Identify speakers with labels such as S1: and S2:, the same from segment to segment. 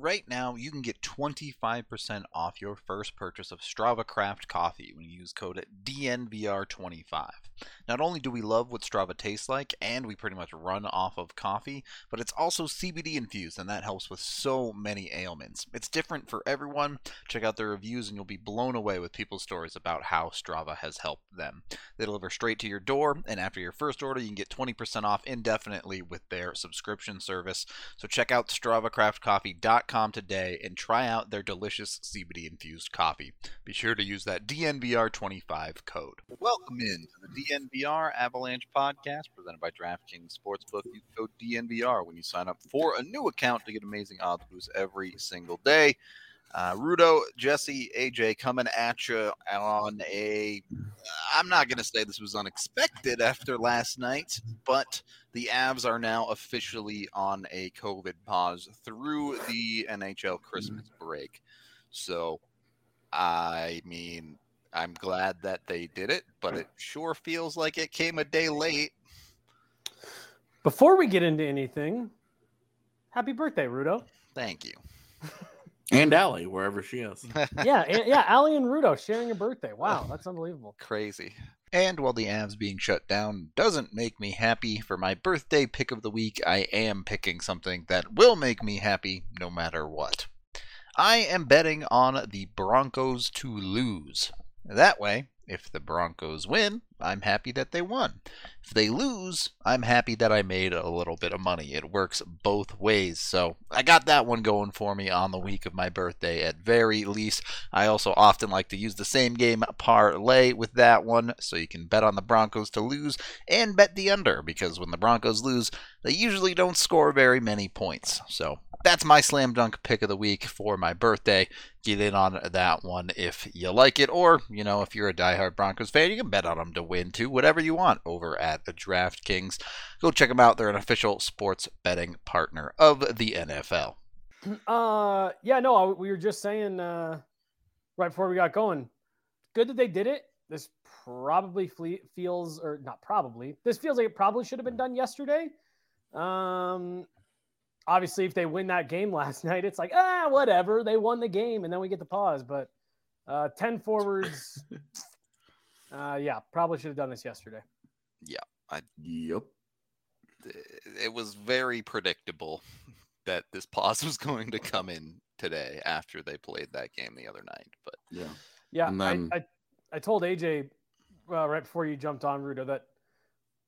S1: Right now, you can get 25% off your first purchase of Strava Craft coffee when you use code DNVR25. Not only do we love what Strava tastes like, and we pretty much run off of coffee, but it's also CBD infused, and that helps with so many ailments. It's different for everyone. Check out their reviews, and you'll be blown away with people's stories about how Strava has helped them. They deliver straight to your door, and after your first order, you can get 20% off indefinitely with their subscription service. So check out StravaCraftCoffee.com today and try out their delicious CBD infused coffee. Be sure to use that DNVR25 code. Welcome in to the DNVR Avalanche podcast presented by DraftKings Sportsbook. Use code DNVR when you sign up for a new account to get amazing odds boosts every single day. Uh, Rudo, Jesse, AJ coming at you on a. I'm not going to say this was unexpected after last night, but the Avs are now officially on a COVID pause through the NHL Christmas break. So, I mean, I'm glad that they did it, but it sure feels like it came a day late.
S2: Before we get into anything, happy birthday, Rudo.
S1: Thank you.
S3: And Allie, wherever she is.
S2: yeah, and- yeah, Allie and Rudo sharing a birthday. Wow, that's unbelievable.
S1: Crazy. And while the Avs being shut down doesn't make me happy, for my birthday pick of the week, I am picking something that will make me happy no matter what. I am betting on the Broncos to lose. That way, if the Broncos win, I'm happy that they won. If they lose, I'm happy that I made a little bit of money. It works both ways. So I got that one going for me on the week of my birthday at very least. I also often like to use the same game parlay with that one. So you can bet on the Broncos to lose and bet the under because when the Broncos lose, they usually don't score very many points. So that's my slam dunk pick of the week for my birthday. Get in on that one if you like it, or you know, if you're a diehard Broncos fan, you can bet on them to win too, whatever you want over at the DraftKings. Go check them out; they're an official sports betting partner of the NFL.
S2: Uh, yeah, no, I- we were just saying uh, right before we got going. Good that they did it. This probably fle- feels, or not probably, this feels like it probably should have been done yesterday. Um, obviously, if they win that game last night, it's like ah, whatever. They won the game, and then we get the pause. But uh, ten forwards. uh, yeah, probably should have done this yesterday. Yeah.
S3: I, Yep.
S1: It was very predictable that this pause was going to come in today after they played that game the other night. But
S3: Yeah.
S2: Yeah,
S3: And then-
S2: I, I I told AJ uh, right before you jumped on Rudo that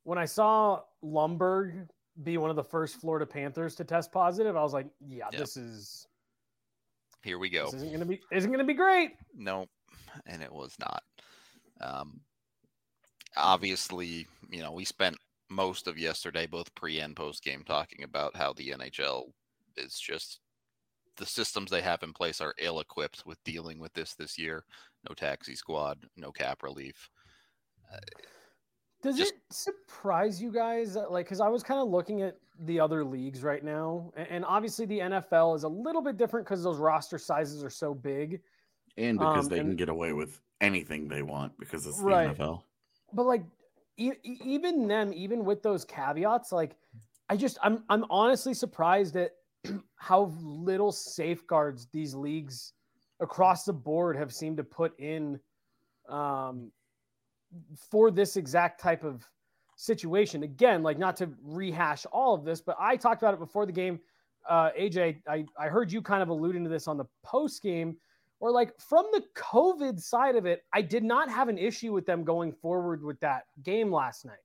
S2: when I saw Lomberg be one of the first Florida Panthers to test positive, I was like, yeah,
S1: Yeah.
S2: this is
S1: here we go.
S2: this isn't gonna be isn't gonna be great.
S1: No, and it was not. Um, obviously, you know, we spent most of yesterday, both pre and post game, talking about how the NHL is just the systems they have in place are ill equipped with dealing with this this year. No taxi squad, no cap relief.
S2: Does
S1: Just-
S2: it surprise you guys? Like, because I was kind of looking at the other leagues right now, and, obviously the NFL is a little bit different because those roster sizes are so big.
S3: And because
S2: Um,
S3: they can get away with anything they want because it's the
S2: Right.
S3: NFL.
S2: but like e- even them even with those caveats like i just i'm i'm honestly surprised at how little safeguards these leagues across the board have seemed to put in um for this exact type of situation again like not to rehash all of this but i talked about it before the game uh aj i i heard you kind of alluding to this on the post game or like from the COVID side of it, I did not have an issue with them going forward with that game last night.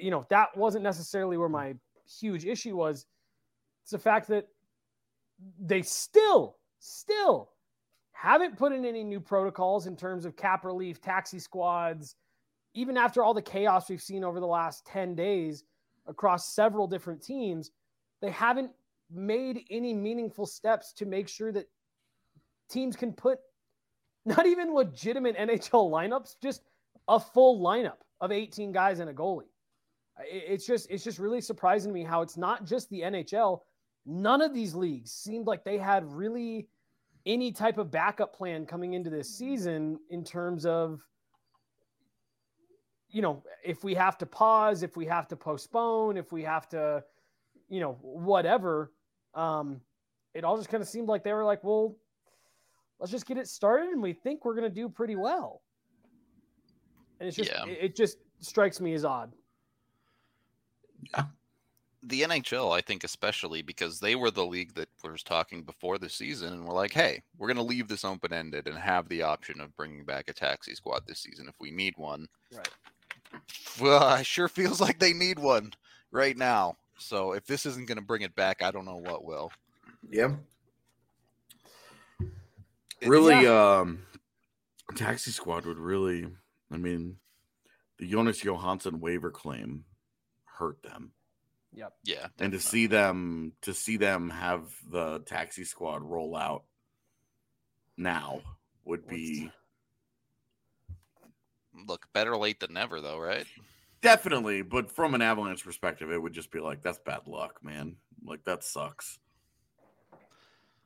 S2: You know, that wasn't necessarily where my huge issue was. It's the fact that they still, still haven't put in any new protocols in terms of cap relief, taxi squads, even after all the chaos we've seen over the last 10 days across several different teams. They haven't made any meaningful steps to make sure that teams can put not even legitimate NHL lineups, just a full lineup of 18 guys and a goalie. It's just it's just really surprising to me how it's not just the NHL. None of these leagues seemed like they had really any type of backup plan coming into this season in terms of you know, if we have to pause, if we have to postpone, if we have to, you know, whatever, um, it all just kind of seemed like they were like, well, let's just get it started and we think we're going to do pretty well. And it's just, yeah. it, it just strikes me as odd.
S1: Yeah. The NHL, I think, especially because they were the league that was talking before the season and we're like, hey, we're going to leave this open ended and have the option of bringing back a taxi squad this season if we need one.
S2: Right.
S1: Well, it sure feels like they need one right now. So if this isn't going to bring it back, I don't know what will.
S3: Yeah. Really, yeah. um, Taxi Squad would really. I mean, the Jonas Johansson waiver claim hurt them.
S2: Yep.
S1: Yeah.
S3: Definitely. And to see them to see them have the Taxi Squad roll out now would be
S1: look better late than never, though, right?
S3: Definitely, but from an Avalanche perspective, it would just be like that's bad luck, man. Like that sucks.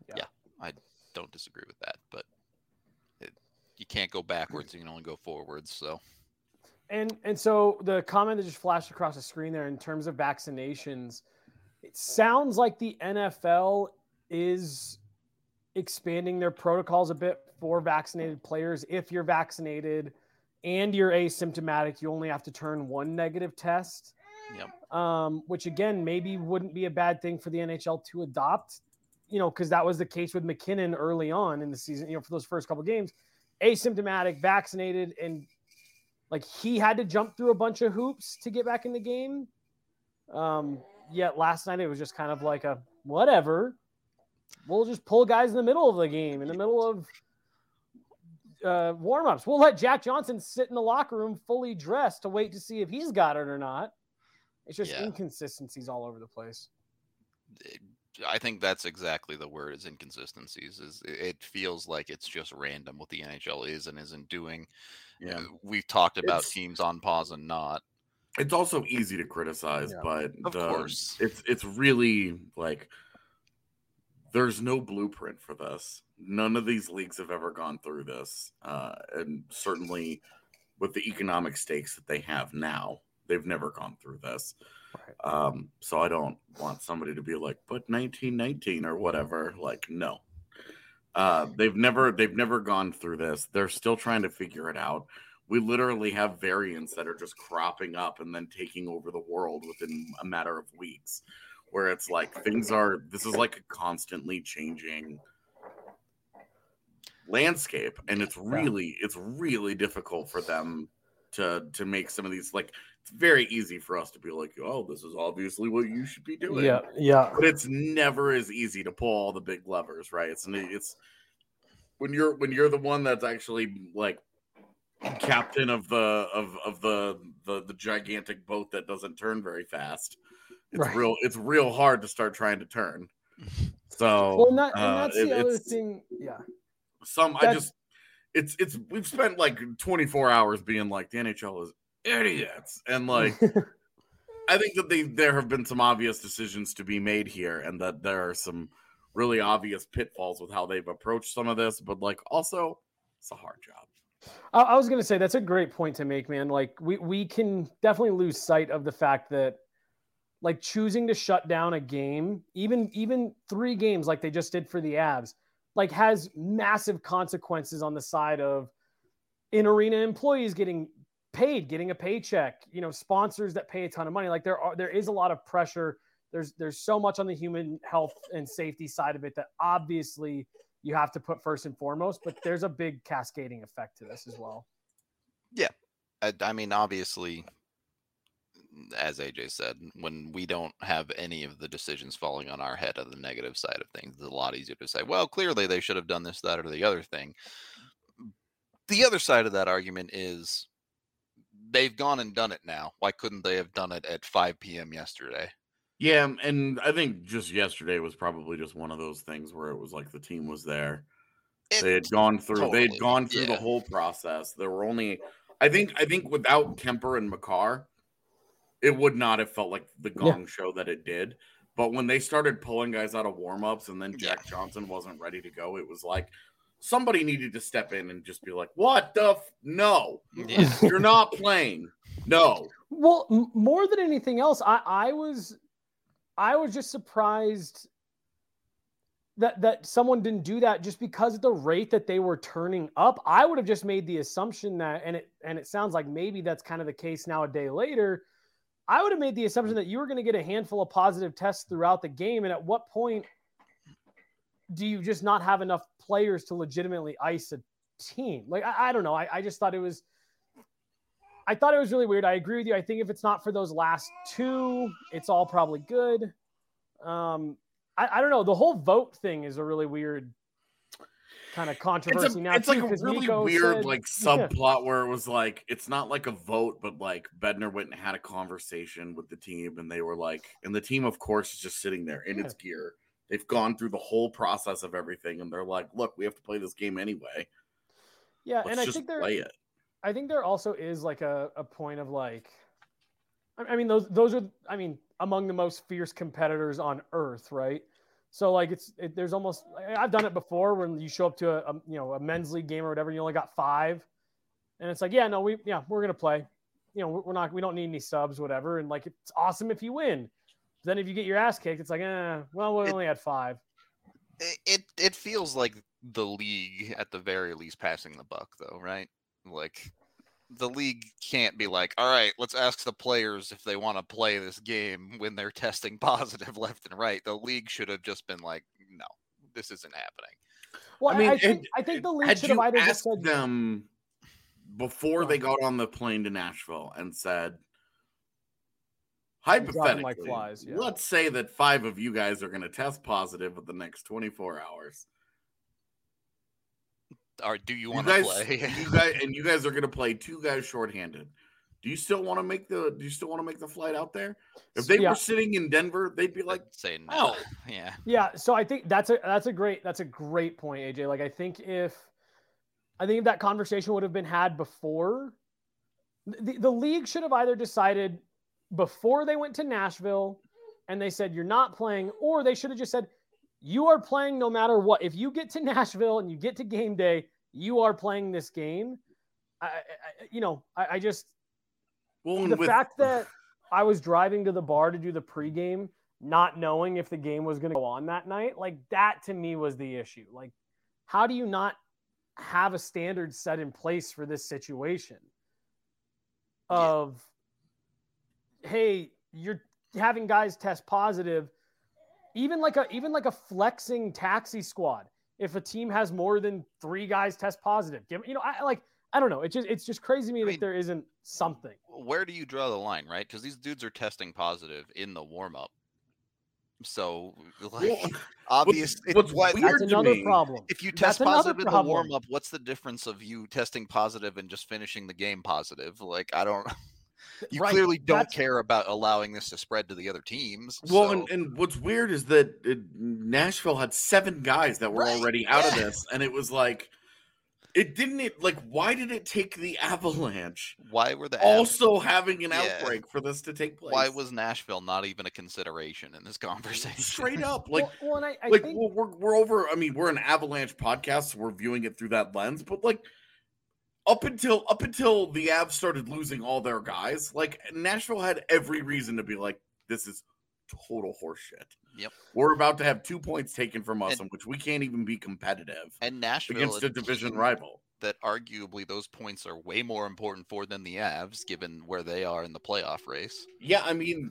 S1: Yeah, yeah I don't disagree with that, but it, you can't go backwards; you can only go forwards. So,
S2: and and so the comment that just flashed across the screen there in terms of vaccinations, it sounds like the NFL is expanding their protocols a bit for vaccinated players. If you're vaccinated and you're asymptomatic, you only have to turn one negative test.
S1: Yep.
S2: Um, which again, maybe wouldn't be a bad thing for the NHL to adopt, you know, because that was the case with MacKinnon early on in the season, you know, for those first couple games, asymptomatic, vaccinated, and like he had to jump through a bunch of hoops to get back in the game. Um, yet last night it was just kind of like a whatever. We'll just pull guys in the middle of the game, in the middle of uh, warm ups. We'll let Jack Johnson sit in the locker room fully dressed to wait to see if he's got it or not. It's just yeah. inconsistencies all over the place.
S1: I think that's exactly the word is inconsistencies. Is it feels like it's just random what the NHL is and isn't doing. Yeah, we've talked about it's, teams on pause and not.
S3: It's also easy to criticize, yeah. but
S1: of
S3: the,
S1: course,
S3: it's it's really like there's no blueprint for this. None of these leagues have ever gone through this, uh, and certainly with the economic stakes that they have now, they've never gone through this. Right. Um, so I don't want somebody to be like, "But 1919 or whatever." Like, no, uh, they've never they've never gone through this. They're still trying to figure it out. We literally have variants that are just cropping up and then taking over the world within a matter of weeks where it's like things are this is like a constantly changing landscape and it's really it's really difficult for them to to make some of these like it's very easy for us to be like oh this is obviously what you should be doing
S2: yeah yeah
S3: but it's never as easy to pull all the big levers right it's it's when you're when you're the one that's actually like captain of the of of the the, the gigantic boat that doesn't turn very fast it's right. real it's real hard to start trying to turn. So
S2: well, not, and uh, that's uh, the it, other thing. Yeah.
S3: Some that's... I just it's it's we've spent like 24 hours being like the NHL is idiots and like I think that they there have been some obvious decisions to be made here and that there are some really obvious pitfalls with how they've approached some of this, but like also it's a hard job.
S2: I, I was gonna say that's a great point to make, man. Like we we can definitely lose sight of the fact that like choosing to shut down a game, even even three games like they just did for the Avs, like has massive consequences on the side of in arena employees getting paid, getting a paycheck, you know, sponsors that pay a ton of money. Like there are there is a lot of pressure. There's there's so much on the human health and safety side of it that obviously you have to put first and foremost, but there's a big cascading effect to this as well.
S1: Yeah. I, I mean, obviously, as AJ said, when we don't have any of the decisions falling on our head on the negative side of things, it's a lot easier to say, well, clearly they should have done this, that, or the other thing. The other side of that argument is they've gone and done it now. Why couldn't they have done it at 5 p.m. yesterday?
S3: Yeah, um, and I think just yesterday was probably just one of those things where it was like the team was there.
S1: It-
S3: they had gone through they had gone through the whole process. There were only I think I think without Kuemper and Makar, it would not have felt like the
S2: Yeah.
S3: gong show that it did. But when they started pulling guys out of warm-ups and then
S1: Yeah.
S3: Jack Johnson wasn't ready to go, it was like somebody needed to step in and just be like, "What the f- no.
S1: Yeah.
S3: You're not playing." No.
S2: Well, m- more than anything else, I, I was, I was just surprised that that someone didn't do that just because of the rate that they were turning up. I would have just made the assumption that, and it and it sounds like maybe that's kind of the case now. A day later, I would have made the assumption that you were going to get a handful of positive tests throughout the game, and at what point do you just not have enough players to legitimately ice a team? Like I, I don't know. I, I just thought it was. I thought it was really weird. I agree with you. I think if it's not for those last two, it's all probably good. Um, I, I don't know. The whole vote thing is a really weird kind of
S3: It's,
S2: controversy
S3: a,
S2: now.
S3: it's like
S2: too,
S3: a
S2: 'cause
S3: really
S2: Nico
S3: weird
S2: said-
S3: like subplot where it was like it's not like a vote, but like Bednar went and had a conversation with the team, and they were like, and the team, of course, is just sitting there in
S2: Yeah.
S3: its gear. They've gone through the whole process of everything, and they're like, "Look, we have to play this game anyway.
S2: Yeah,
S3: Let's
S2: and I think there,
S3: play it."
S2: I think there also is like a, a point of like, I I mean, those those are, I mean, among the most fierce competitors on earth, right? So like, it's it, there's almost I've done it before when you show up to a, a you know a men's league game or whatever, you only got five, and it's like, yeah, no, we yeah we're gonna play, you know, we're not we don't need any subs, whatever, and like it's awesome if you win. Then if you get your ass kicked, it's like, eh, well, we
S1: It-
S2: only had five.
S1: it it feels like the league at the very least passing the buck though right like the league can't be like all right let's ask the players if they want to play this game when they're testing positive left and right the league should have just been like no this isn't happening
S2: Well, I,
S3: I mean,
S2: I think
S3: and-
S2: I think the league should have either just
S3: asked
S2: said
S3: them before
S2: Go
S3: they got on the plane to Nashville and said, hypothetically,
S2: like flies, yeah.
S3: let's say that five of you guys are going to test positive within the next 24 hours.
S1: Or do you
S3: You
S1: want to
S3: guys,
S1: play
S3: you guys, and you guys are going to play two guys shorthanded. Do you still want to make the? Do you still want to make the flight out there? If they
S2: Yeah.
S3: were sitting in Denver, they'd be like,
S1: like say no
S3: "Oh,
S1: yeah
S2: Yeah, so I think that's a that's a great that's a great point, AJ. Like I think if I think if that conversation would have been had before, the, the league should have either decided before they went to Nashville and they said you're not playing, or they should have just said you are playing no matter what. If you get to Nashville and you get to game day, you are playing this game. I, I you know, I, I just
S3: well."
S2: the
S3: with-
S2: fact that I was driving to the bar to do the pregame, not knowing if the game was going to go on that night, like that to me was the issue. Like, how do you not have a standard set in place for this situation?
S1: Yeah.
S2: Of, hey, you're having guys test positive, even like a even like a flexing taxi squad. If a team has more than three guys test positive, give you know, I like I don't know. It's just it's just crazy to me
S1: I
S2: that
S1: mean-
S2: there isn't something.
S1: where do you draw the line right because these dudes are testing positive in the warm-up so like
S3: Well,
S1: obvious it-
S3: what's
S1: what-
S3: weird
S2: That's another
S3: me-
S2: problem.
S1: if you test
S2: another
S1: positive in the
S2: problem.
S1: warm up, what's the difference of you testing positive and just finishing the game positive? Like I don't. You
S2: Right,
S1: clearly don't
S2: that's-
S1: care about allowing this to spread to the other teams.
S3: Well,
S1: so-
S3: and, and what's weird is that it, Nashville had seven guys that were
S1: Right,
S3: already out of this, and it was like, it didn't. It like, why did it take the Avalanche
S1: why were the Avs-
S3: also having an
S1: Yeah.
S3: outbreak for this to take place?
S1: why was Nashville not even a consideration in this conversation?
S3: straight up like?
S2: well, well, and I, I
S3: like
S2: think
S3: well, we're we're over. I mean, we're an Avalanche podcast, so we're viewing it through that lens. But like, up until up until the Avs started losing all their guys, like Nashville had every reason to be like, this is total horseshit.
S1: Yep.
S3: We're about to have two points taken from us,
S1: And-
S3: in which we can't even be competitive
S1: And Nashville
S3: against a division rival.
S1: That arguably those points are way more important for than the Avs, given where they are in the playoff race.
S3: Yeah, I mean,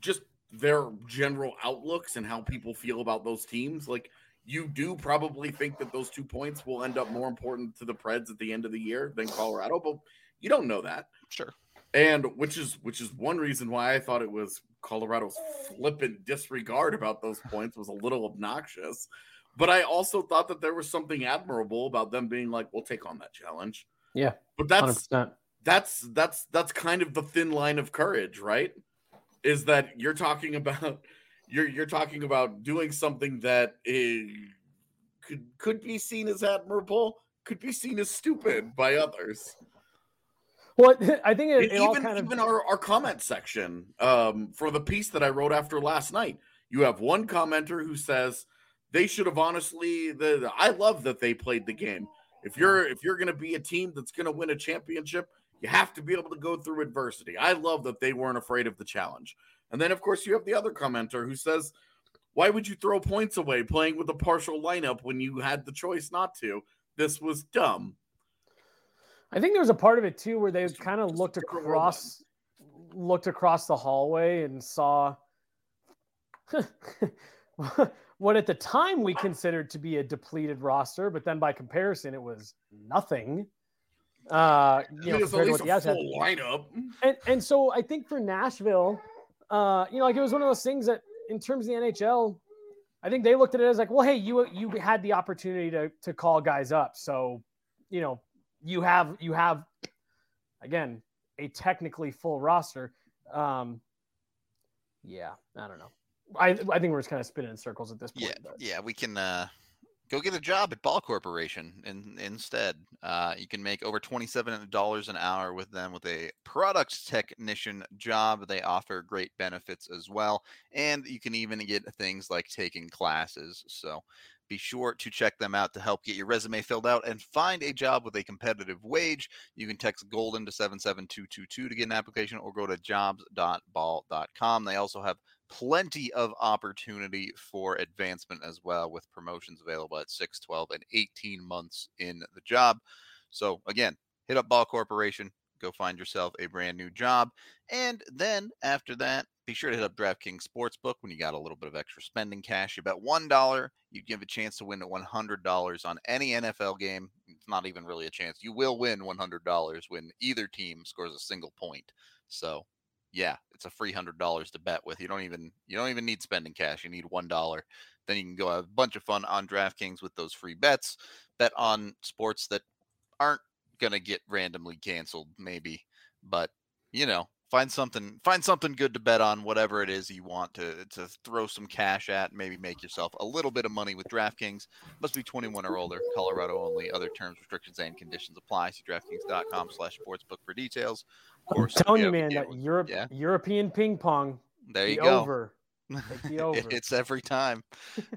S3: just their general outlooks and how people feel about those teams. Like, you do probably think that those two points will end up more important to the Preds at the end of the year than Colorado, but you don't know that.
S1: Sure.
S3: And which is which is one reason why I thought it was Colorado's flippant disregard about those points was a little obnoxious. But I also thought that there was something admirable about them being like, "We'll take on that challenge."
S2: Yeah,
S3: but that's
S2: 100%.
S3: that's that's that's kind of the thin line of courage, right? is that you're talking about you're you're talking about doing something that is, could could be seen as admirable, could be seen as stupid by others.
S2: Well, I think it, it
S3: even
S2: all kind of
S3: even our, our comment section um, for the piece that I wrote after last night, you have one commenter who says they should have honestly. The, the- I love that they played the game. If you're if you're going to be a team that's going to win a championship, you have to be able to go through adversity. I love that they weren't afraid of the challenge. And then of course you have the other commenter who says, "Why would you throw points away playing with a partial lineup when you had the choice not to? This was dumb."
S2: I think there was a part of it too where they kind of looked across looked across the hallway and saw what at the time we considered to be a depleted roster, but then by comparison it was nothing. Uh, you know, compared to
S3: least
S2: what the
S3: a
S2: had.
S3: full lineup.
S2: And and so I think for Nashville, uh, you know, like it was one of those things that in terms of the NHL, I think they looked at it as like, well, hey, you you had the opportunity to to call guys up, so you know, you have you have again a technically full roster. Um, yeah, I don't know. I I think we're just kind of spinning in circles at this point.
S1: Yeah,
S2: but-
S1: yeah, we can uh, go get a job at Ball Corporation in, instead. Uh, you can make over twenty-seven dollars an hour with them with a product technician job. They offer great benefits as well, and you can even get things like taking classes. So. Be sure to check them out to help get your resume filled out and find a job with a competitive wage. You can text Golden to 77222 to get an application or go to jobs.ball.com. They also have plenty of opportunity for advancement as well with promotions available at 6 12 and 18 months in the job. So again hit up ball corporation go find yourself a brand new job and then after that be sure to hit up draftkings sportsbook when you got a little bit of extra spending cash. You bet one dollar you give a chance to win $100 on any nfl game. It's not even really a chance. You will win $100 when either team scores a single point. So yeah, it's a free hundred dollars to bet with. You don't even you don't even need spending cash. You need one dollar. Then you can go have a bunch of fun on DraftKings with those free bets. Bet on sports that aren't gonna get randomly canceled, maybe. But you know, find something find something good to bet on, whatever it is you want to to throw some cash at, maybe make yourself a little bit of money with DraftKings. Must be 21 or older, Colorado only. Other terms, restrictions, and conditions apply. See DraftKings.com slash sportsbook for details. Of
S2: I'm
S1: course,
S2: telling
S1: yeah,
S2: you, man,
S1: get
S2: that
S1: one.
S2: Europe
S1: Yeah.
S2: European ping pong,
S1: There
S2: the
S1: you go.
S2: over. Take the over.
S1: it's every time.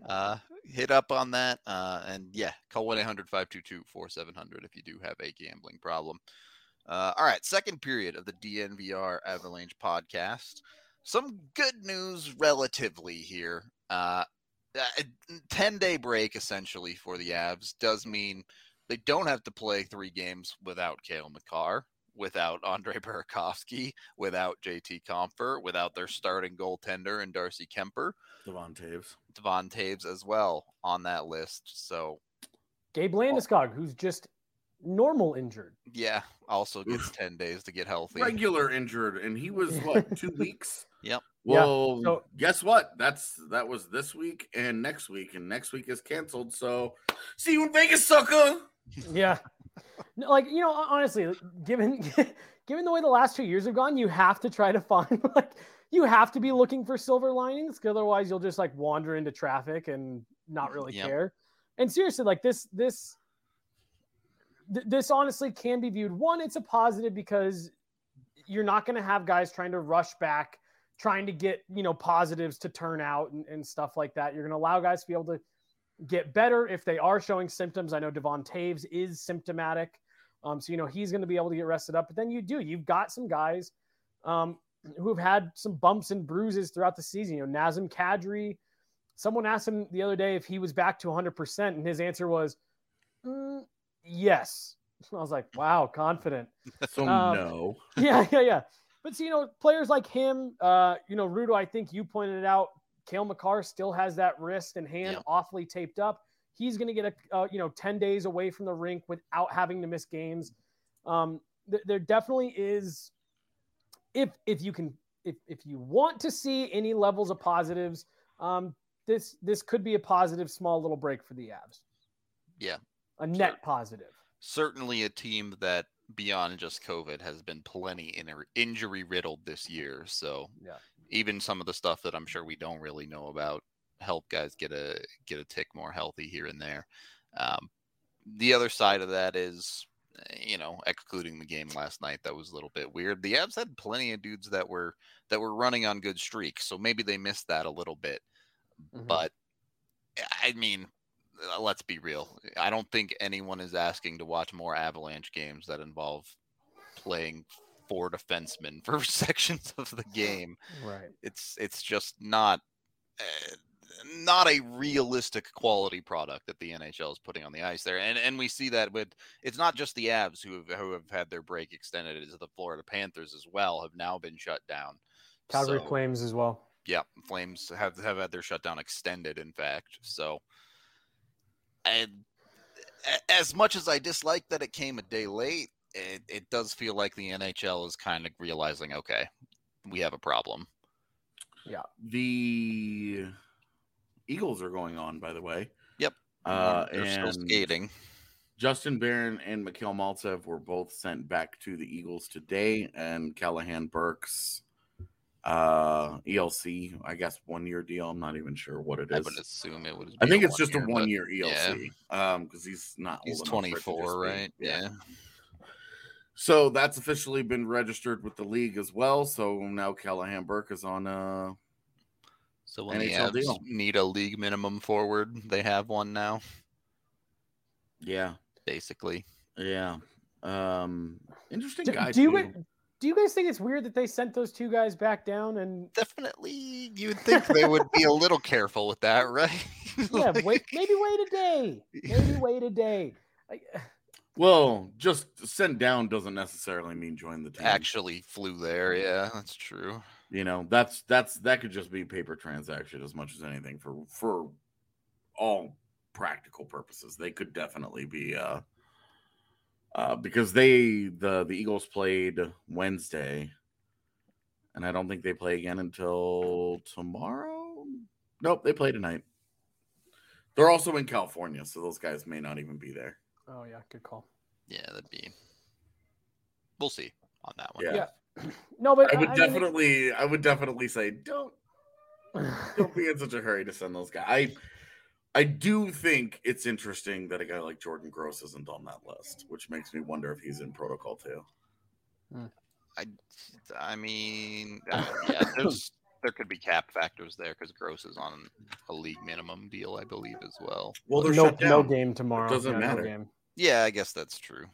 S1: Uh, hit up on that. Uh, and yeah, call 1 800 522 4700 if you do have a gambling problem. Uh, all right, second period of the DNVR Avalanche podcast. Some good news relatively here. Uh, a 10 day break essentially for the Avs does mean they don't have to play three games without Cale Makar, without Andre Burakovsky, without JT Compher, without their starting goaltender and Darcy Kuemper.
S3: Devon Toews.
S1: Devon Toews as well on that list. So
S2: Gabe Landeskog, who's just normal injured.
S1: yeah, also gets ten days to get healthy.
S3: Regular injured, and he was what two weeks.
S1: Yep.
S2: Yeah,
S3: Well,
S2: so-
S3: guess what? That's that was this week and next week, and next week is canceled. So, see you in Vegas, sucker.
S2: Yeah. Like, you know, honestly, given given the way the last two years have gone, you have to try to find like you have to be looking for silver linings, because otherwise you'll just like wander into traffic and not really
S1: Yep.
S2: care. And seriously, like this this th- this honestly can be viewed one, it's a positive because you're not going to have guys trying to rush back, trying to get, you know, positives to turn out and, and stuff like that. You're going to allow guys to be able to get better if they are showing symptoms. I know Devon Toews is symptomatic. Um, so, you know, he's going to be able to get rested up. But then you do, you've got some guys um, who have had some bumps and bruises throughout the season. You know, Nazem Kadri, someone asked him the other day if he was back to 100%, and his answer was, "Mm, yes. I was like, wow, confident
S3: So
S2: Um,
S3: no.
S2: yeah, yeah, yeah. But see, you know, players like him, uh, you know, Rudo, I think you pointed it out. Cale Makar still has that wrist and hand
S1: Yep.
S2: awfully taped up. He's going to get a, uh, you know, 10 days away from the rink without having to miss games. Um, th- there definitely is, if, if you can, if, if you want to see any levels of positives, um, this, this could be a positive, small little break for the Avs.
S1: Yeah.
S2: A net positive.
S1: Certainly a team that beyond just COVID has been plenty in- injury riddled this year. So
S2: Yeah.
S1: Even some of the stuff that I'm sure we don't really know about help guys get a get a tick more healthy here and there. Um, the other side of that is, you know, excluding the game last night, that was a little bit weird. The Avs had plenty of dudes that were that were running on good streaks, so maybe they missed that a little bit. Mm-hmm. But I mean, uh, let's be real. I don't think anyone is asking to watch more Avalanche games that involve playing four defensemen for sections of the game.
S2: Right.
S1: It's it's just not uh, not a realistic quality product that the NHL is putting on the ice there. And and we see that with it's not just the Avs who have who have had their break extended, it's the Florida Panthers as well have now been shut down.
S2: Calgary so, Flames as well.
S1: Yeah, Flames have have had their shutdown extended in fact. So and as much as I dislike that it came a day late, it, it does feel like the NHL is kind of realizing, okay, we have a problem.
S2: Yeah.
S3: The Eagles are going on, by the way.
S1: Yep.
S3: Uh,
S1: They're
S3: and
S1: still skating.
S3: Justin Barron and Mikhail Maltsev were both sent back to the Eagles today, and Callahan Burks, uh, ELC, I guess one year deal. I'm not even sure what it is. I
S1: would assume it would.
S3: I think it's just year, a one year ELC. Yeah. Um, because he's not.
S1: He's 24, right? Yeah. yeah.
S3: So that's officially been registered with the league as well. So now Callahan Burke is on uh
S1: so when NHL the Avs need a league minimum forward, they have one now.
S3: Yeah,
S1: basically.
S3: Yeah. Um, interesting
S2: do,
S3: guy.
S2: Do you do you guys think it's weird that they sent those two guys back down? And
S1: definitely, you would think they would be a little careful with that, right?
S2: yeah, wait, maybe wait a day. Maybe wait a day.
S3: Well, just sent down doesn't necessarily mean join the team.
S1: Actually, flew there. Yeah, that's true.
S3: You know, that's that's that could just be paper transaction as much as anything for for all practical purposes. They could definitely be uh uh because they the the Eagles played Wednesday and I don't think they play again until tomorrow. Nope, they play tonight. They're also in California, so those guys may not even be there.
S2: Oh yeah, good call.
S1: Yeah, that'd be. We'll see on that one.
S2: Yeah. yeah no, but
S3: I would I definitely, mean, I would definitely say don't, don't be in such a hurry to send those guys. I, I do think it's interesting that a guy like Jordan Gross isn't on that list, which makes me wonder if he's in protocol too.
S1: Hmm. I, I mean, uh, yeah, there's there could be cap factors there because Gross is on a league minimum deal, I believe, as well.
S2: Well, there's no, no game tomorrow. It
S3: doesn't yeah, matter. No
S1: yeah, I guess that's true.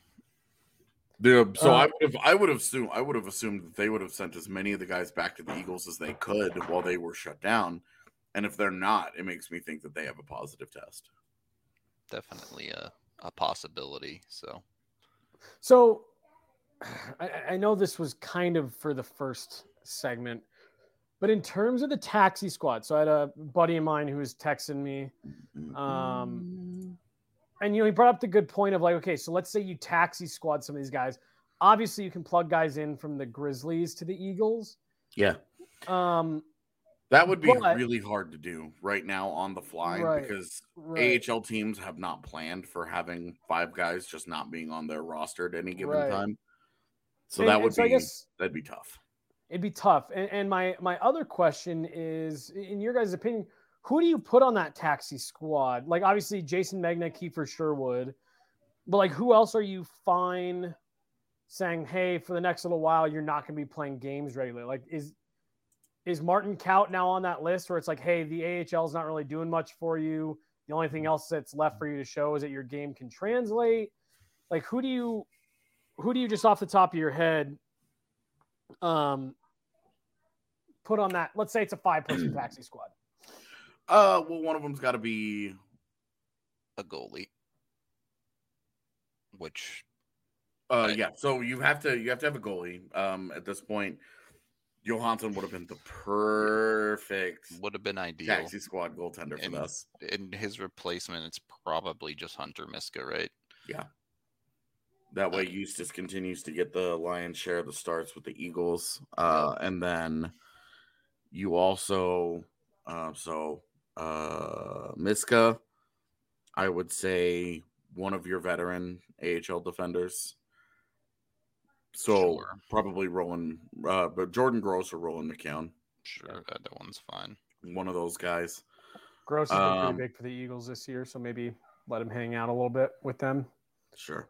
S3: The, so uh, I would have I would have assumed I would have assumed that they would have sent as many of the guys back to the Eagles as they could while they were shut down. And if they're not, it makes me think that they have a positive test.
S1: Definitely a, a possibility. So
S2: So I, I know this was kind of for the first segment, but in terms of the taxi squad, so I had a buddy of mine who was texting me. Um and you know, he brought up the good point of like, okay, so let's say you taxi squad some of these guys. Obviously, you can plug guys in from the Grizzlies to the Eagles.
S3: Yeah.
S2: Um,
S3: that would be but, really hard to do right now on the fly right, because right. AHL teams have not planned for having five guys just not being on their roster at any given right. time. So and, that would so be guess, that'd be tough.
S2: It'd be tough. And, and my my other question is, in your guys' opinion, who do you put on that taxi squad? Like obviously Jason Megna, Kiefer Sherwood, but like who else are you fine saying, hey, for the next little while you're not going to be playing games regularly? Like is is Martin Kaut now on that list where it's like, hey, the AHL is not really doing much for you. The only thing else that's left for you to show is that your game can translate. Like who do you who do you just off the top of your head um put on that? Let's say it's a five person taxi squad.
S3: Uh, well, one of them's got to be
S1: a goalie, which.
S3: Uh, I... yeah. So you have to you have to have a goalie. Um, at this point, Johansson would have been the perfect
S1: would have been ideal
S3: taxi squad goaltender for us.
S1: In his replacement, it's probably just Hunter Miska, right?
S3: Yeah. That way, Justus continues to get the lion's share of the starts with the Eagles, uh, and then you also, uh, so uh, Miska, I would say one of your veteran AHL defenders. So sure. probably Roland, uh, but Jordan Gross or Roland McKeown.
S1: Sure, that, that one's fine.
S3: One of those guys.
S2: Gross has been
S3: Um,
S2: pretty big for the Eagles this year, so maybe let him hang out a little bit with them.
S3: Sure.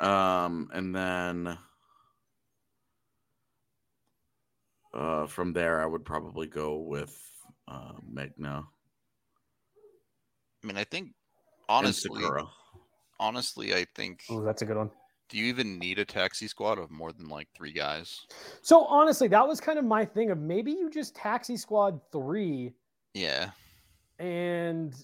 S3: Um, and then uh, from there, I would probably go with uh, Megna
S1: I mean, I think honestly, honestly, I think.
S2: Oh, that's a good one.
S1: Do you even need a taxi squad of more than like three guys?
S2: So honestly, that was kind of my thing of maybe you just taxi squad three
S1: Yeah,
S2: and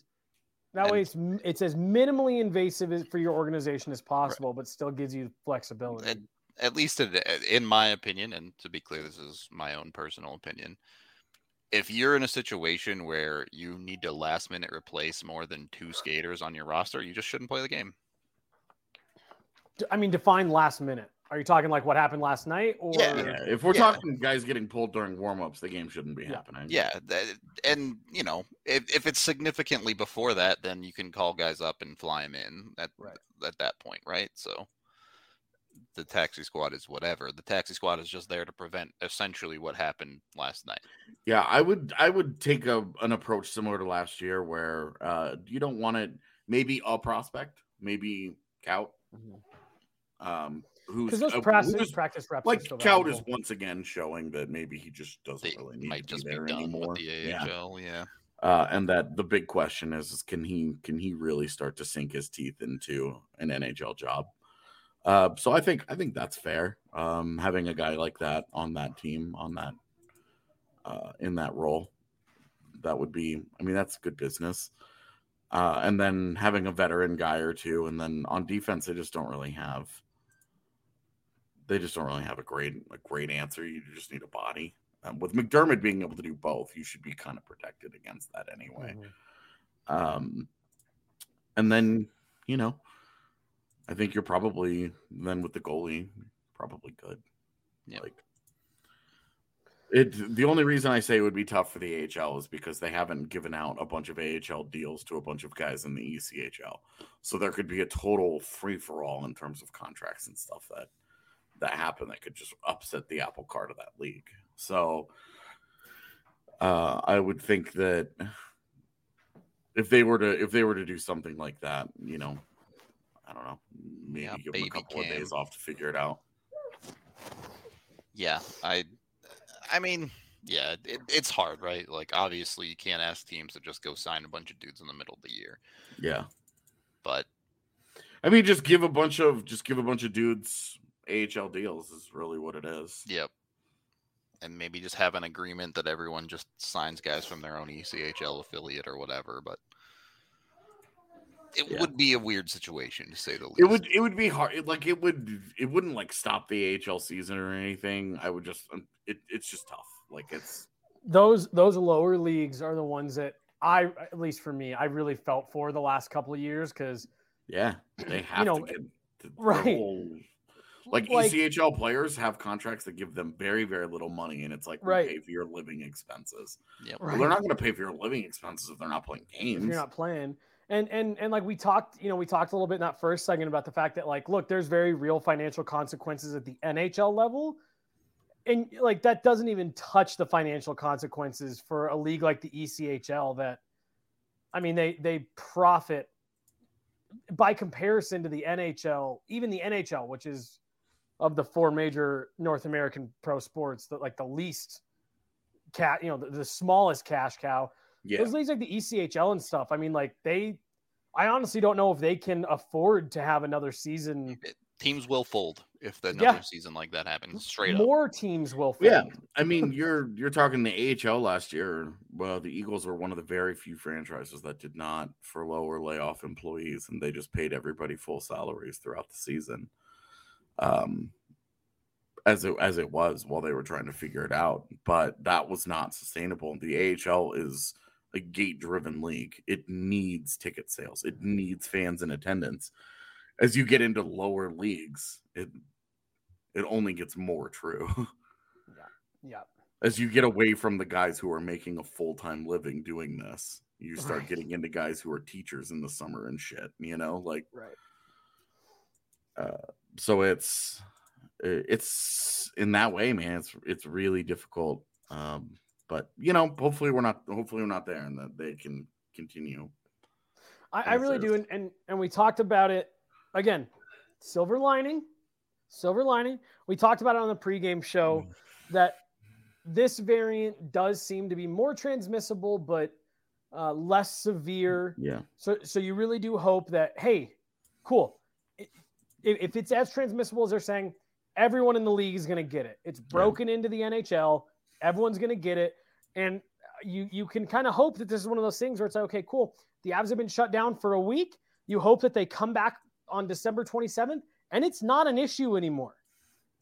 S2: that
S1: And-
S2: way it's it's as minimally invasive as, for your organization as possible, but still gives you flexibility.
S1: And- at least in, in my opinion, and to be clear, this is my own personal opinion. If you're in a situation where you need to last minute replace more than two skaters on your roster, you just shouldn't play the game.
S2: I mean, define last minute. Are you talking like what happened last night, or
S1: Yeah.
S3: Yeah, if we're
S1: Yeah.
S3: talking guys getting pulled during warm-ups, the game shouldn't be
S2: Yeah.
S3: happening.
S1: Yeah, and you know, if, if it's significantly before that, then you can call guys up and fly them in at
S2: Right.
S1: at that point, right? So the taxi squad is whatever. The taxi squad is just there to prevent essentially what happened last night.
S3: Yeah, I would I would take a an approach similar to last year where uh you don't want it maybe a prospect, maybe Kaut, um who's
S2: because those
S3: uh,
S2: practice
S3: who's-
S2: practice reps
S3: like
S2: are still
S3: Kaut is once again showing that maybe he just doesn't
S1: They
S3: really need
S1: might
S3: to
S1: just
S3: be
S1: be
S3: there
S1: done
S3: anymore.
S1: with the
S3: Yeah.
S1: Yeah.
S3: Uh, and that the big question is, is can he can he really start to sink his teeth into an NHL job? Uh, so I think I think that's fair. Um, having a guy like that on that team on that uh, in that role, that would be. I mean, that's good business. Uh, and then having a veteran guy or two, and then on defense, they just don't really have. They just don't really have a great a great answer. You just need a body. Um, with McDermott being able to do both, you should be kind of protected against that anyway.
S2: Mhm.
S3: Um, and then, you know, I think you're probably then with the goalie, probably good.
S1: Yeah.
S3: Like it. The only reason I say it would be tough for the AHL is because they haven't given out a bunch of AHL deals to a bunch of guys in the ECHL, so there could be a total free for all in terms of contracts and stuff that that happen that could just upset the apple cart of that league. So uh, I would think that if they were to if they were to do something like that, you know, I don't know, maybe
S1: Yeah,
S3: give them a couple of days off to figure it out.
S1: Yeah. I. I mean, yeah, it, it's hard, right? Like, obviously, you can't ask teams to just go sign a bunch of dudes in the middle of the year,
S3: Yeah,
S1: but
S3: I mean, just give a bunch of just give a bunch of dudes AHL deals is really what it is.
S1: Yep. And maybe just have an agreement that everyone just signs guys from their own ECHL affiliate or whatever, but it
S3: Yeah.
S1: would be a weird situation to say the least.
S3: It would it would be hard. It, like it would it wouldn't like stop the AHL season or anything. I would just um, it, it's just tough. Like it's
S2: those those lower leagues are the ones that I at least for me I really felt for the last couple of years because
S3: yeah they have you
S2: know,
S3: to get the, the
S2: right.
S3: whole- like,
S2: Like-
S3: ECHL players have contracts that give them very very little money, and it's like we
S2: Right.
S3: pay for your living expenses.
S1: Yep.
S3: Well, they're not going to pay for your living expenses if they're not playing
S2: if
S3: games.
S2: you're not playing. And and and like we talked, you know, we talked a little bit in that first segment about the fact that like, look, there's very real financial consequences at the NHL level. And like that doesn't even touch the financial consequences for a league like the ECHL that I mean they they profit by comparison to the NHL, even the NHL, which is of the four major North American pro sports, that like the least cat, you know, the, the smallest cash cow
S3: yeah,
S2: those leagues like the ECHL and stuff. I mean, like they, I honestly don't know if they can afford to have another season.
S1: Teams will fold if the
S2: Yeah.
S1: another season like that happens. Straight up.
S2: More teams will.
S3: yeah. I mean, you're you're talking the AHL last year. Well, the Eagles were one of the very few franchises that did not furlough or lay off employees, and they just paid everybody full salaries throughout the season. Um, as it as it was while they were trying to figure it out, but that was not sustainable. The AHL is a gate driven league. It needs ticket sales. It needs fans in attendance. As you get into lower leagues, it it only gets more true. Yeah.
S2: Yeah.
S3: As you get away from the guys who are making a full time living doing this, you start
S2: Right.
S3: getting into guys who are teachers in the summer and shit. You know, like
S2: Right.
S3: So it's it's in that way, man. It's it's really difficult. Um, but you know, hopefully we're not. Hopefully we're not there, and that they can continue.
S2: I, I really do, and, and and we talked about it again. Silver lining, silver lining. We talked about it on the pregame show that this variant does seem to be more transmissible, but uh, less severe.
S3: Yeah.
S2: So so you really do hope that hey, cool. If, if it's as transmissible as they're saying, everyone in the league is going to get it. It's broken into the NHL. Everyone's going to get it, and you you can kind of hope that this is one of those things where it's like, okay, cool. The Avs have been shut down for a week. You hope that they come back on December 27th, and it's not an issue anymore.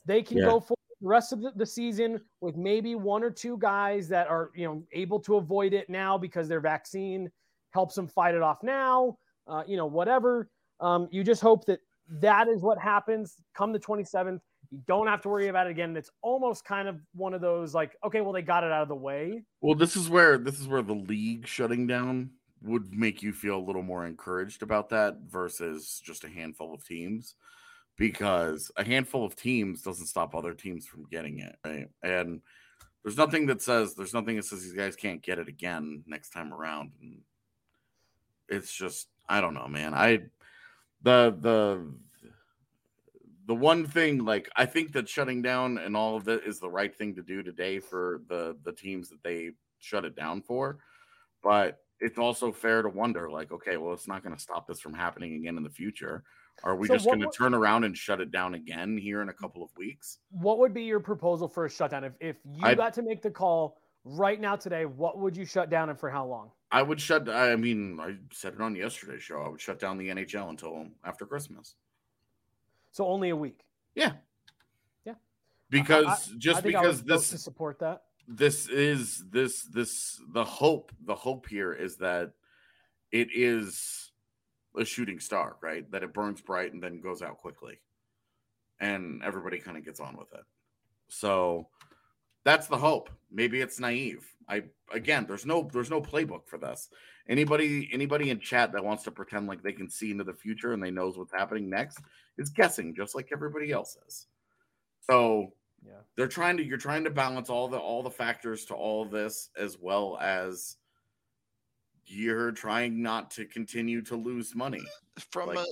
S2: They can
S3: Yeah.
S2: go for the rest of the, the season with maybe one or two guys that are you know able to avoid it now because their vaccine helps them fight it off now. Uh, you know, whatever. Um, you just hope that that is what happens come the 27th. You don't have to worry about it again. It's almost kind of one of those like, okay, well, they got it out of the way.
S3: Well, this is where this is where the league shutting down would make you feel a little more encouraged about that versus just a handful of teams because a handful of teams doesn't stop other teams from getting it, right? And there's nothing that says there's nothing that says these guys can't get it again next time around. And it's just I don't know, man. I the the the one thing like I think that shutting down and all of it is the right thing to do today for the the teams that they shut it down for. But it's also fair to wonder like okay, well it's not going to stop this from happening again in the future. Are we
S2: So
S3: just going to turn around and shut it down again here in a couple of weeks?
S2: What would be your proposal for a shutdown? If, if you
S3: I'd-
S2: got to make the call right now today, what would you shut down and for how long?
S3: I would shut I mean, I said it on yesterday's show. I would shut down the NHL until after Christmas.
S2: So only a week.
S3: Yeah.
S2: Yeah.
S3: Because
S2: I-
S3: just
S2: I think I
S3: because this
S2: to support that.
S3: this is this this the hope the hope here is that it is a shooting star right that it burns bright and then goes out quickly and everybody kind of gets on with it so that's the hope maybe it's naive. I again there's no there's no playbook for this. Anybody anybody in chat that wants to pretend like they can see into the future and they knows what's happening next is guessing just like everybody else is. So
S2: Yeah.
S3: they're trying to you're trying to balance all the all the factors to all of this as well as you're trying not to continue to lose money.
S1: From
S3: Like-
S1: a,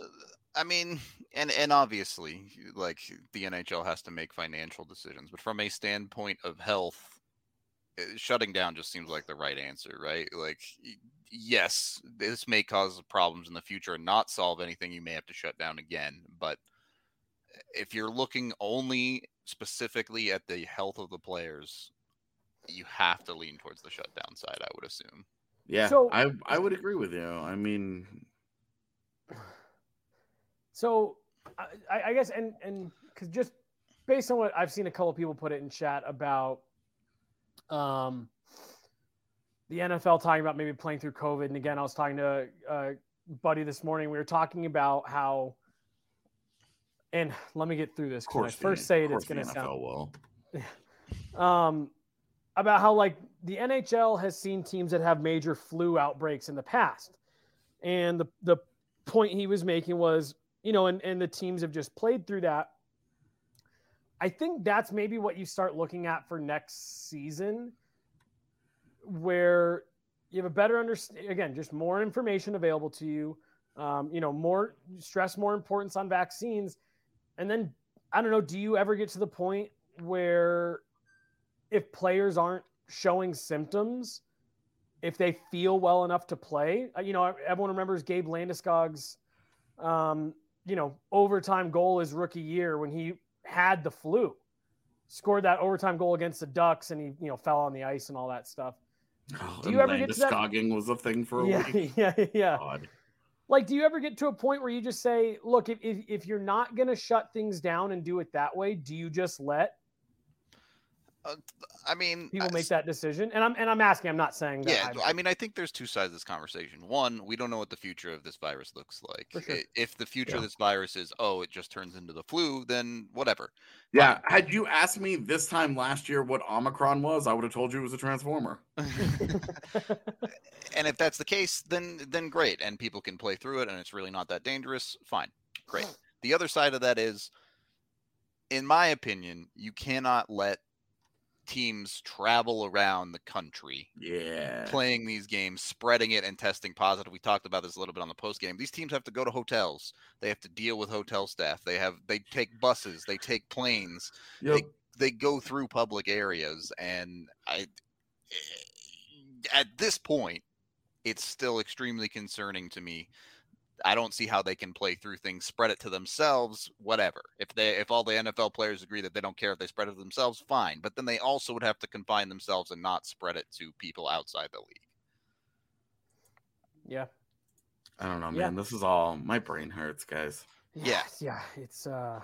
S1: I mean, and and obviously, like the NHL has to make financial decisions, but from a standpoint of health, Uh, shutting down just seems like the right answer, right? Like, yes, this may cause problems in the future and not solve anything. You may have to shut down again, but uh, if you're looking only specifically at the health of the players, you have to lean towards the shutdown side. I would assume.
S3: yeah
S2: So-
S3: i i would agree with you i mean
S2: So I, I- I guess, and and because just based on what I've seen, a couple people put it in chat about um, the NFL talking about maybe playing through COVID. And again, I was talking to a buddy this morning. We were talking about how, and let me get through this.
S3: of
S2: 'cause When I
S3: course
S2: first say it, it's going to sound
S3: NFL will
S2: um, about how like the NHL has seen teams that have major flu outbreaks in the past, and the the point he was making was, you know, and and the teams have just played through that. I think that's maybe what you start looking at for next season, where you have a better understanding. Again, just more information available to you. Um, you know, more stress, more importance on vaccines, and then I don't know. Do you ever get to the point where if players aren't showing symptoms, if they feel well enough to play, uh, you know, everyone remembers Gabe Landeskog's, um, you know, overtime goal his rookie year when he had the flu, scored that overtime goal against the Ducks, and he, you know, fell on the ice and all that stuff.
S3: oh,
S2: Do you ever get to that-
S3: was a thing for a
S2: Yeah,
S3: week
S2: yeah, yeah.
S3: God.
S2: Like, do you ever get to a point where you just say, look, if, if, if you're not going to shut things down and do it that way, do you just let Uh,
S1: I mean,
S2: people
S1: I-
S2: make that decision? And I'm and I'm asking, I'm not saying that.
S1: Yeah,
S2: I'm-
S1: I mean, I think there's two sides of this conversation. One, we don't know what the future of this virus looks like.
S2: Sure.
S1: If the future
S3: Yeah.
S1: of this virus is, oh, it just turns into the flu, then whatever.
S3: yeah had you asked me this time last year what omicron was i would have told you it was a transformer
S1: and if that's the case, then then great, and people can play through it, and it's really not that dangerous. Fine, great. The other side of that is, in my opinion, you cannot let teams travel around the country
S3: Yeah.
S1: playing these games, spreading it and testing positive. We talked about this a little bit on the post game. These teams have to go to hotels. They have to deal with hotel staff. They have they take buses, they take planes,
S3: Yep.
S1: they go through public areas and I eh, at this point it's still extremely concerning to me. I don't see how they can play through things, spread it to themselves, whatever. If they if all the NFL players agree that they don't care if they spread it to themselves, fine. But then they also would have to confine themselves and not spread it to people outside the league.
S2: Yeah.
S3: I don't know,
S2: Yeah.
S3: man. This is all my brain hurts, guys.
S1: Yeah.
S2: Yeah. It's uh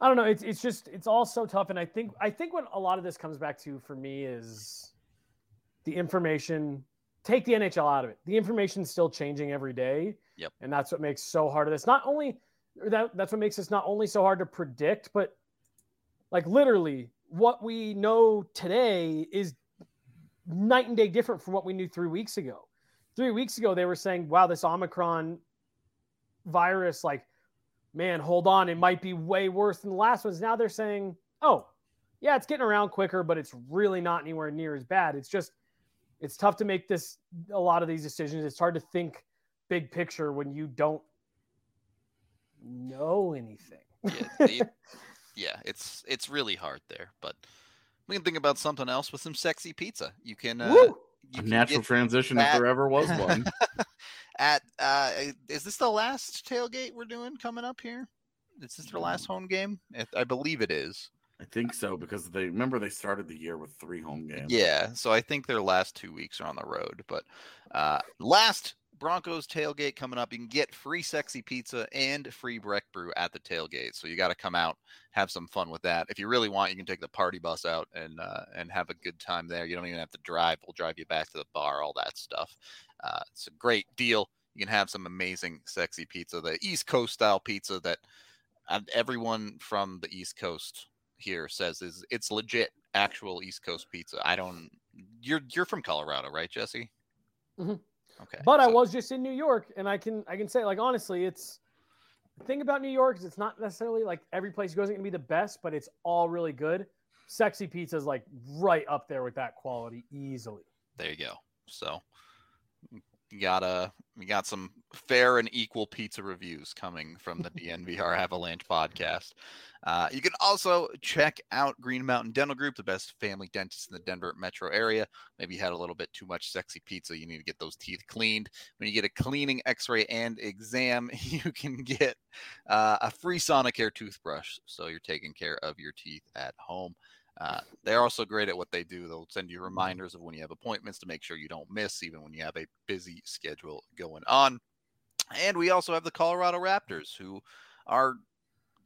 S2: I don't know. It's it's just it's all so tough. And I think I think what a lot of this comes back to for me is the information. Take the NHL out of it. The information's still changing every day.
S1: Yep.
S2: And that's what makes so hard of this. Not only that that's what makes this not only so hard to predict, but like literally what we know today is night and day different from what we knew three weeks ago. Three weeks ago, they were saying, wow, this Omicron virus, like, man, hold on, it might be way worse than the last ones. Now they're saying, oh, yeah, it's getting around quicker, but it's really not anywhere near as bad. It's just, it's tough to make this, a lot of these decisions. It's hard to think big picture when you don't know anything.
S1: Yeah, it- yeah, it's it's really hard there, but we can think about something else with some sexy pizza. You can uh,
S2: Woo!
S1: you
S3: A
S1: can
S3: natural transition
S1: that-
S3: if there ever was one.
S1: at uh is this the last tailgate we're doing coming up here? Is this their last home game? I believe it is.
S3: I think so because they remember they started the year with three home games.
S1: Yeah, so I think their last two weeks are on the road. But uh last Broncos tailgate coming up. You can get free sexy pizza and free Breck brew at the tailgate. So you got to come out, have some fun with that. If you really want, you can take the party bus out and uh, and have a good time there. You don't even have to drive. We'll drive you back to the bar, all that stuff. Uh, it's a great deal. You can have some amazing sexy pizza, the East Coast style pizza that uh, everyone from the East Coast here says is it's legit actual East Coast pizza. I don't. You're you're from Colorado, right, Jesse?
S2: Mhm.
S1: Okay.
S2: But I was just in New York, and I can I can say like honestly, it's the thing about New York is it's not necessarily like every place you go isn't gonna be the best, but it's all really good. Sexy pizza is like right up there with that quality easily.
S1: There you go. So you got a we got some fair and equal pizza reviews coming from the DNVR Avalanche podcast. Uh, you can also check out Green Mountain Dental Group, the best family dentist in the Denver metro area. Maybe you had a little bit too much sexy pizza. You need to get those teeth cleaned. When you get a cleaning, X-ray, and exam, you can get uh, a free Sonicare toothbrush, so you're taking care of your teeth at home. Uh, they're also great at what they do. They'll send you reminders of when you have appointments to make sure you don't miss, even when you have a busy schedule going on. And we also have the Colorado Raptors, who are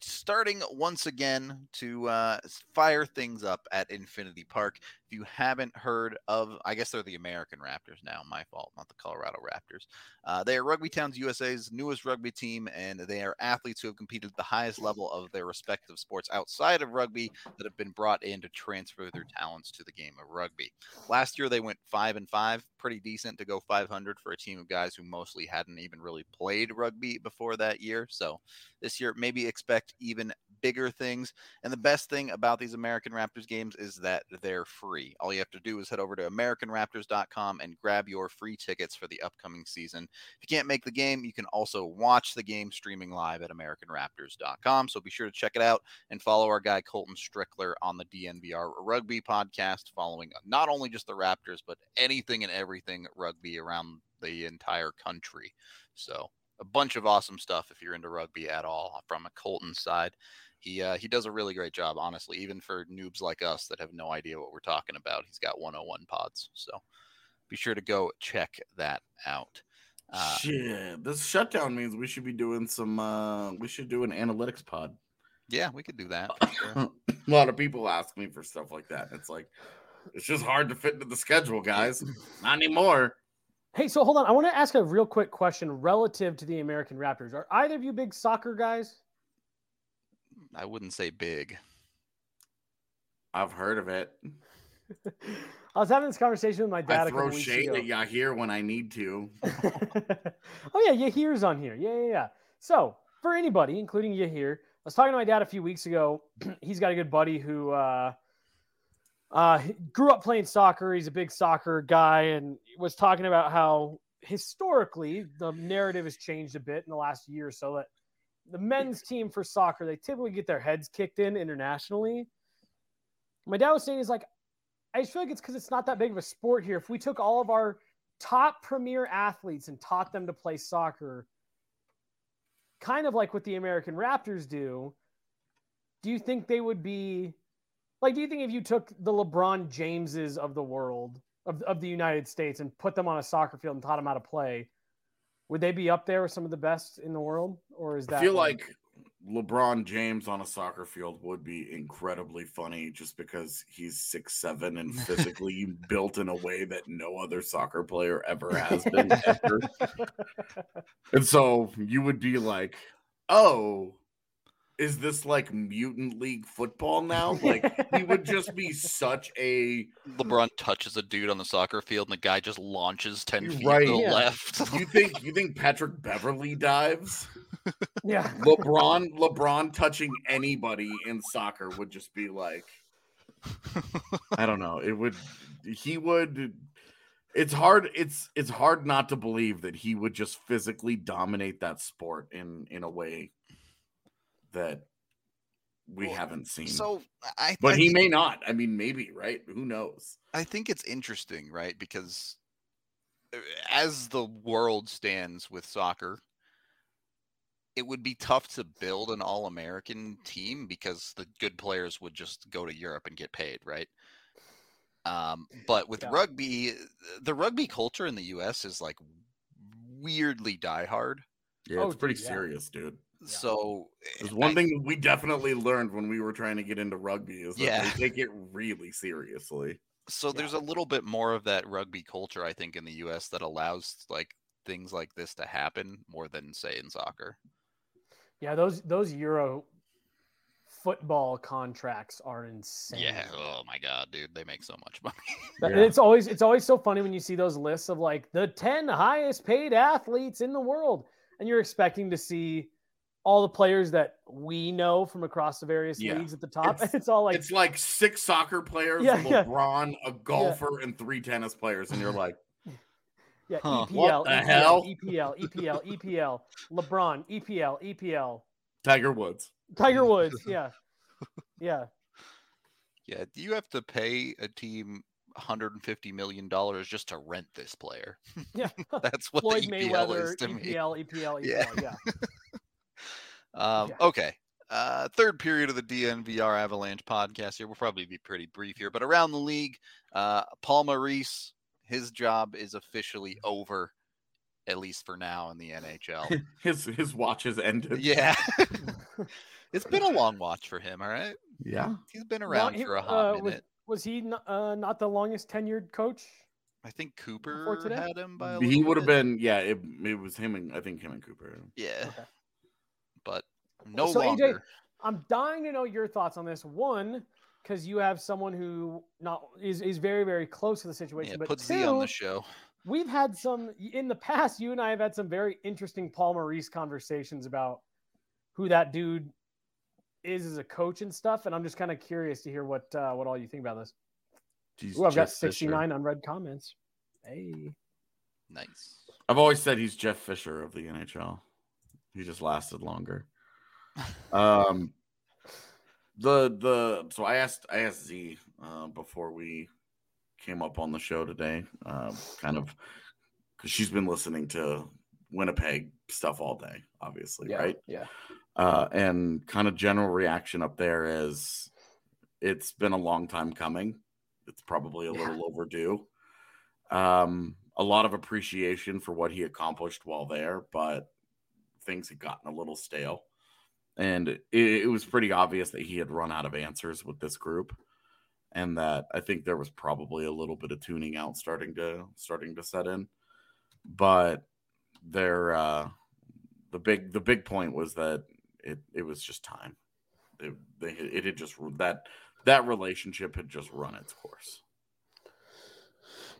S1: starting once again to uh, fire things up at Infinity Park. If you haven't heard of, I guess they're the American Raptors now. My fault, not the Colorado Raptors. Uh, they are Rugby Towns USA's newest rugby team, and they are athletes who have competed at the highest level of their respective sports outside of rugby that have been brought in to transfer their talents to the game of rugby. Last year they went five and five, pretty decent to go 500 for a team of guys who mostly hadn't even really played rugby before that year. So this year, maybe expect even bigger things. And the best thing about these American Raptors games is that they're free. All you have to do is head over to AmericanRaptors.com and grab your free tickets for the upcoming season. If you can't make the game, you can also watch the game streaming live at AmericanRaptors.com. So be sure to check it out and follow our guy Colton Strickler on the DNVR Rugby podcast, following not only just the Raptors, but anything and everything rugby around the entire country. So a bunch of awesome stuff if you're into rugby at all from a Colton side. He uh, he does a really great job, honestly, even for noobs like us that have no idea what we're talking about. He's got 101 pods, so be sure to go check that out. Uh,
S3: Shit, this shutdown means we should be doing some. uh We should do an analytics pod.
S1: yeah, we could do that. sure.
S3: a lot of people ask me for stuff like that. It's like it's just hard to fit into the schedule, guys. Not anymore.
S2: Hey, so hold on. I want to ask a real quick question relative to the American Raptors. Are either of you big soccer guys?
S1: I wouldn't say big.
S3: I've heard of it.
S2: I was having this conversation with my dad
S3: I
S2: a couple
S3: throw
S2: weeks
S3: shade
S2: ago.
S3: at Yahir when I need to.
S2: oh yeah, Yahir's on here. Yeah, yeah, yeah. So for anybody, including Yahir, I was talking to my dad a few weeks ago. He's got a good buddy who uh, Uh, grew up playing soccer. He's a big soccer guy, and was talking about how historically the narrative has changed a bit in the last year or so. That the men's team for soccer they typically get their heads kicked in internationally. My dad was saying he's like, I just feel like it's because it's not that big of a sport here. If we took all of our top premier athletes and taught them to play soccer, kind of like what the American Raptors do, do you think they would be like, do you think if you took the LeBron Jameses of the world, of, of the United States, and put them on a soccer field and taught them how to play, would they be up there with some of the best in the world? Or is that
S3: I feel like LeBron James on a soccer field would be incredibly funny just because he's six seven and physically built in a way that no other soccer player ever has been ever. And so you would be like, "Oh, is this like mutant league football now?" Like he would just be such a
S1: LeBron touches a dude on the soccer field and the guy just launches 10 feet
S3: Right.
S1: to the
S2: Yeah.
S1: left.
S3: You think you think Patrick Beverley dives?
S2: yeah.
S3: LeBron LeBron touching anybody in soccer would just be like I don't know. It would he would it's hard it's it's hard not to believe that he would just physically dominate that sport in in a way that we
S1: Well,
S3: haven't seen.
S1: so I
S3: but
S1: I
S3: he
S1: think-
S3: may not. I mean maybe, right? Who knows?
S1: I think it's interesting, right? Because uh, as the world stands with soccer, it would be tough to build an all American team because the good players would just go to Europe and get paid, right? Um, but with
S2: Yeah.
S1: rugby, the rugby culture in the US is like weirdly diehard.
S3: Yeah,
S2: Oh,
S3: it's pretty
S2: dude, yeah.
S3: serious, dude.
S1: So eh,
S3: There's
S1: I-
S3: one thing we definitely learned when we were trying to get into rugby is that
S1: Yeah.
S3: they take it really seriously.
S1: so
S2: Yeah.
S1: there's a little bit more of that rugby culture i think in the us that allows like things like this to happen more than say in soccer
S2: Yeah, those those Euro football contracts are insane.
S1: yeah oh my god dude they make so much money
S3: Yeah.
S2: It's always it's always so funny when you see those lists of like the 10 highest paid athletes in the world and you're expecting to see all the players that we know from across the various
S3: Yeah.
S2: leagues at the top.
S3: It's-
S2: It's, all like
S3: it's like six soccer players,
S2: Yeah, yeah.
S3: LeBron, a golfer, and three tennis players, and you're like,
S2: yeah,
S1: Huh.
S2: EPL,
S3: What the
S2: EPL,
S3: hell?
S2: EPL, EPL, EPL, LeBron, EPL, EPL,
S3: Tiger Woods.
S2: Tiger Woods, yeah. Yeah.
S1: yeah do you have to pay a team 150 million dollars just to rent this player
S2: Yeah.
S1: that's what
S2: Floyd
S1: the EPL
S2: Mayweather,
S1: is to me
S2: EPL, EPL, EPL,
S1: Yeah.
S2: yeah.
S1: Um,
S2: Yeah.
S1: Okay. Uh, third period of the DNVR Avalanche podcast here. We'll probably be pretty brief here, but around the league, uh, Paul Maurice, his job is officially over, at least for now in the NHL.
S3: His his watch has ended.
S1: yeah. it's been a long watch for him, all right?
S3: Yeah.
S1: He's been around
S2: he-
S1: for a
S2: uh,
S1: hot
S2: was-
S1: minute.
S2: Was he n- uh, not the longest tenured coach?
S1: I think Cooper
S2: today?
S1: had him by a
S3: He would have been, yeah, it, it was him and I think him and Cooper.
S1: Yeah.
S2: Okay.
S1: But no
S2: So, AJ. I'm dying to know your thoughts on this. One, because you have someone who not is, is very very close to the situation.
S1: Yeah,
S2: but
S1: put
S2: two,
S1: Z on the show.
S2: we've had some in the past. You and I have had some very interesting Paul Maurice conversations about who that dude is as a coach and stuff. And I'm just kind of curious to hear what uh, what all you think about this.
S3: Jeez,
S2: Ooh, I've got
S3: Jeff Fisher.
S2: 69 unread comments. Hey,
S1: Nice.
S3: I've always said he's Jeff Fisher of the NHL. He just lasted longer. Um, the the so I asked I asked Z uh, before we came up on the show today, uh, kind of because she's been listening to Winnipeg stuff all day, obviously,
S2: yeah,
S3: right?
S2: Yeah,
S3: Uh, and kind of general reaction up there is it's been a long time coming. It's probably a
S2: Yeah.
S3: little overdue. Um, a lot of appreciation for what he accomplished while there, but things had gotten a little stale. And it, it was pretty obvious that he had run out of answers with this group. And that I think there was probably a little bit of tuning out starting to starting to set in. But there uh the big the big point was that it it was just time. It, they, it had just that that relationship had just run its course.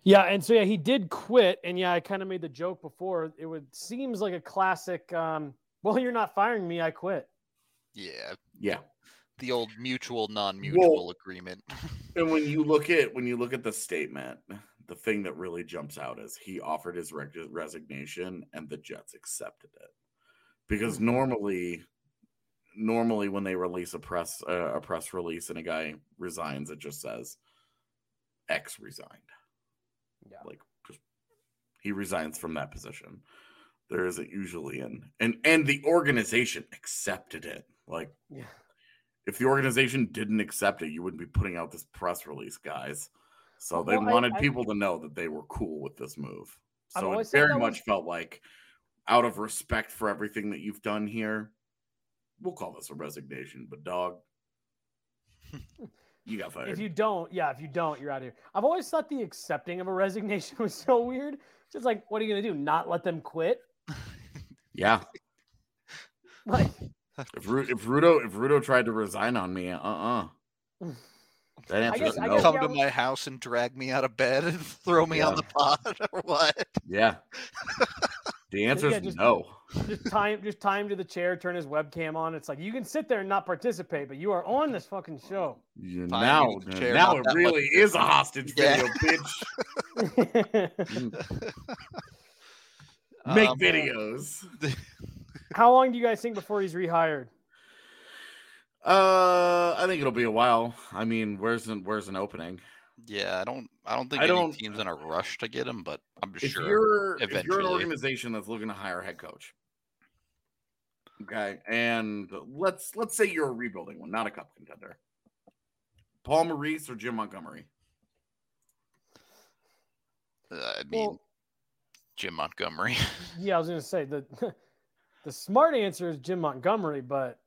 S2: yeah. And so yeah, he did quit. And yeah, I kind of made the joke before. It would seems like a classic. Um, well, you're not firing me. I quit.
S1: Yeah.
S3: Yeah,
S1: the old mutual non-mutual
S3: Well-
S1: agreement.
S3: And when you look at when you look at the statement, the thing that really jumps out is he offered his reg- resignation and the Jets accepted it. Because normally normally when they release a press uh, a press release and a guy resigns it just says X resigned.
S2: Yeah.
S3: Like just he resigns from that position. There isn't usually an and and the organization accepted it. Like
S2: Yeah.
S3: if the organization didn't accept it, you wouldn't be putting out this press release, guys. So they
S2: Well,
S3: wanted
S2: I-
S3: people to know that they were cool with this move. So it very much
S2: was-
S3: felt like, out of respect for everything that you've done here, we'll call this a resignation. But dog, you got fired.
S2: If you don't, yeah, if you don't, you're out of here. I've always thought the accepting of a resignation was so weird. It's just like, what are you gonna do? Not let them quit?
S3: yeah,
S2: Like,
S3: if Ru- if Rudo if Rudo tried to resign on me, uh uh that answer
S2: guess-
S3: is
S2: I
S3: no.
S2: guess-
S1: Come
S2: yeah,
S1: to my house and drag me out of bed and throw me on
S3: Yeah.
S1: the pot or what?
S3: Yeah, the answer is
S2: Yeah, just-
S3: no.
S2: just tie him, just tie him to the chair, turn his webcam on. It's like you can sit there and not participate, but you are on this fucking show.
S3: You-
S1: Fine,
S3: now,
S1: you can share
S3: now
S1: not
S3: it
S1: that much
S3: really is a hostage
S1: Yeah.
S3: video, bitch. Make
S1: Um,
S3: videos.
S2: How long do you guys think before he's rehired?
S3: Uh, I think it'll be a while. I mean, where's an where's an opening?
S1: Yeah, I don't. I don't think
S3: I
S1: any
S3: don't-
S1: team's in a rush to get him, but I'm
S3: If
S1: sure.
S3: you're if you're an organization that's looking to hire a head coach, okay, and let's let's say you're a rebuilding one, not a cup contender. Paul Maurice or Jim Montgomery?
S1: uh, I mean,
S2: Well,
S1: Jim Montgomery.
S2: yeah, I was gonna say the the smart answer is Jim Montgomery, but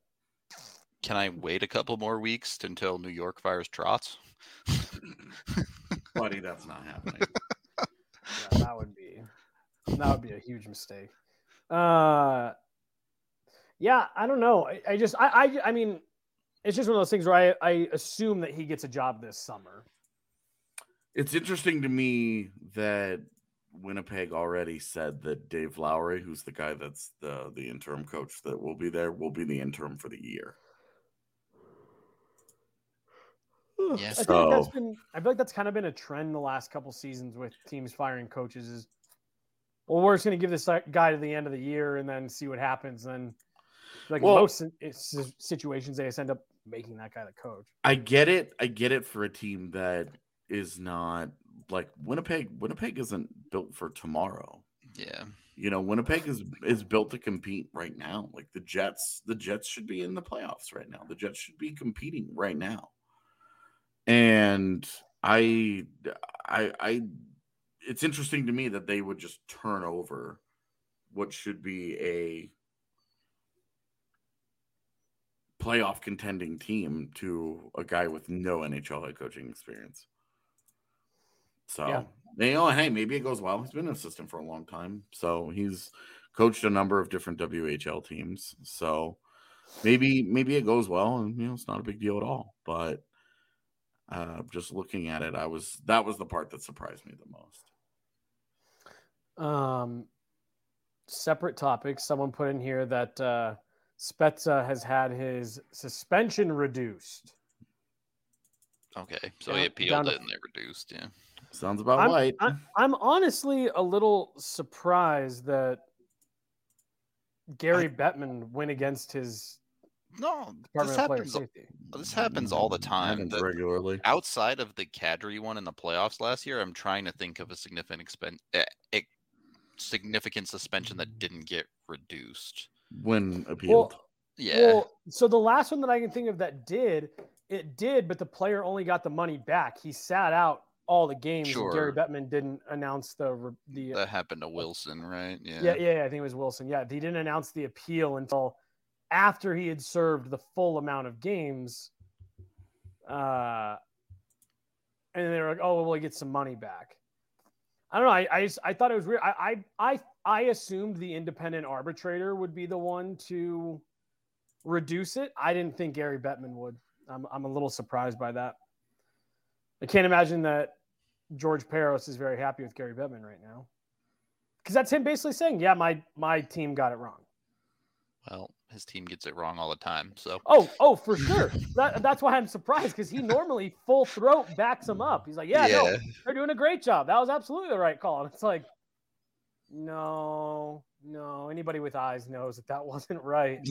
S1: Can I wait a couple more weeks until New York fires Trotz?
S3: Buddy, that's not happening.
S2: yeah, that would be that would be a huge mistake. Uh, yeah, I don't know. I, I just I, I I mean, it's just one of those things where I I assume that he gets a job this summer.
S3: It's interesting to me that Winnipeg already said that Dave Lowry, who's the guy that's the the interim coach that will be there, will be the interim for the year.
S1: Yeah,
S2: I think that's
S3: so-
S2: been. I feel like that's kind of been a trend the last couple seasons with teams firing coaches. Is well, we're just going to give this guy to the end of the year and then see what happens. Then, like
S3: Well-
S2: most si- si- situations, they just end up making that guy the coach.
S3: I get it. I get it for a team that is not like Winnipeg. Winnipeg isn't built for tomorrow.
S1: Yeah.
S3: You know, Winnipeg is is built to compete right now. Like the Jets, the Jets should be in the playoffs right now. The Jets should be competing right now. And I I I it's interesting to me that they would just turn over what should be a playoff contending team to a guy with no NHL head coaching experience. So,
S2: Yeah.
S3: you know, hey, maybe it goes well. He's been an assistant for a long time. So he's coached a number of different WHL teams. So maybe maybe it goes well and you know it's not a big deal at all. But uh just looking at it, I was that was the part that surprised me the most.
S2: Um, separate topic. Someone put in here that uh, Spezza has had his suspension reduced.
S1: Okay. So
S2: Down-
S1: he
S2: down
S1: appealed
S2: to-
S1: it and they reduced. Yeah.
S3: Sounds about
S2: I'm,
S3: right.
S2: I, I'm honestly a little surprised that Gary Bettman went against his
S1: No, this happens.
S2: Safety.
S1: This happens all the time.
S3: Happens
S1: that-
S3: regularly.
S1: outside of the Kadri one in the playoffs last year, I'm trying to think of a significant expen- eh, eh, significant suspension that didn't get reduced.
S3: When appealed.
S1: Yeah.
S2: Well, so the last one that I can think of that did, it did, but the player only got the money back. He sat out all the games. and Gary
S1: Sure.
S2: Bettman didn't announce the the.
S1: that happened to Wilson, right? Yeah.
S2: yeah, yeah, yeah, I think it was Wilson. Yeah, he didn't announce the appeal until after he had served the full amount of games. Uh, and they were like, "Oh, well, he gets some money back." I don't know. I I, just, I thought it was weird. I, I I I assumed the independent arbitrator would be the one to reduce it. I didn't think Gary Bettman would. I'm I'm a little surprised by that. I can't imagine that George Parros is very happy with Gary Bettman right now. Because that's him basically saying, "Yeah, my my team got it wrong."
S1: Well, his team gets it wrong all the time. So
S2: Oh, oh, for sure. that, that's why I'm surprised because he normally full throat backs him up. He's like, yeah, no,
S1: Yeah.
S2: they're doing a great job. That was absolutely the right call. And it's like, no, no. Anybody with eyes knows that that wasn't right.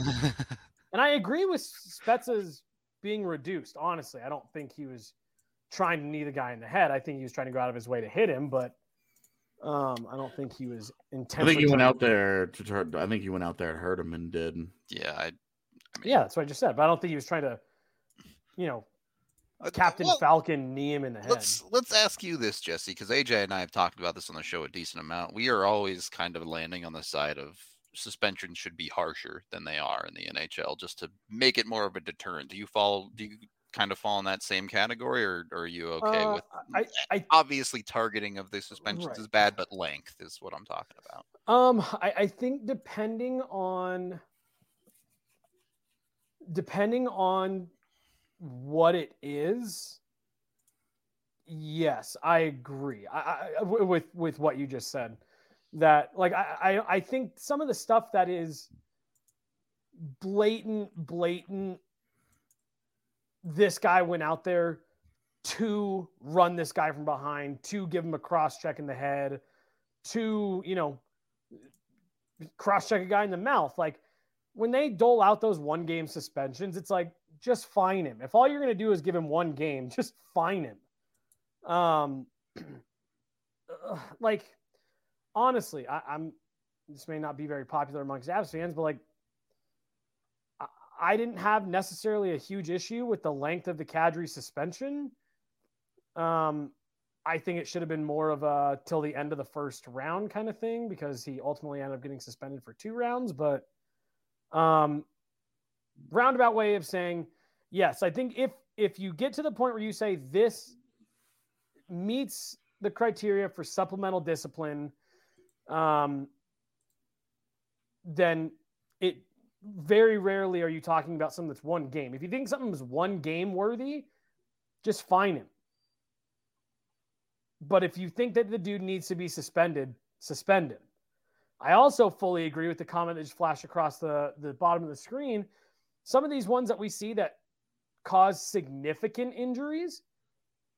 S2: And I agree with Spezza's being reduced. Honestly, I don't think he was trying to knee the guy in the head. I think he was trying to go out of his way to hit him, but um, I don't think he was
S3: I think he went out there to try. I think he went out there and hurt him and did.
S1: yeah, I, I mean,
S2: Yeah, that's what I just said. But I don't think he was trying to, you know,
S1: uh,
S2: Captain
S1: well,
S2: Falcon knee him in the head.
S1: Let's let's ask you this, Jesse, because AJ and I have talked about this on the show a decent amount. We are always kind of landing on the side of suspensions should be harsher than they are in the NHL, just to make it more of a deterrent. Do you follow? Do you kind of fall in that same category, or, or are you okay
S2: Uh,
S1: with?
S2: I, I,
S1: Obviously, targeting of the suspensions
S2: Right.
S1: is bad, but length is what I'm talking about.
S2: Um, I, I think depending on depending on what it is, yes, I agree. I, I, with with what you just said. That like I, I I think some of the stuff that is blatant, blatant. This guy went out there to run this guy from behind, to give him a cross check in the head, to you know cross check a guy in the mouth. Like when they dole out those one game suspensions, it's like just fine him. If all you're going to do is give him one game, just fine him. Um, like honestly, I, I'm this may not be very popular amongst Avs fans, but like I, didn't have necessarily a huge issue with the length of the Kadri suspension. Um, I think it should have been more of a till the end of the first round kind of thing because he ultimately ended up getting suspended for two rounds. But um, roundabout way of saying yes, I think if if you get to the point where you say this meets the criteria for supplemental discipline, um, then it very rarely are you talking about something that's one game. If you think something is one game worthy, just fine him. But if you think that the dude needs to be suspended, suspend him. I also fully agree with the comment that just flashed across the, the bottom of the screen. Some of these ones that we see that cause significant injuries,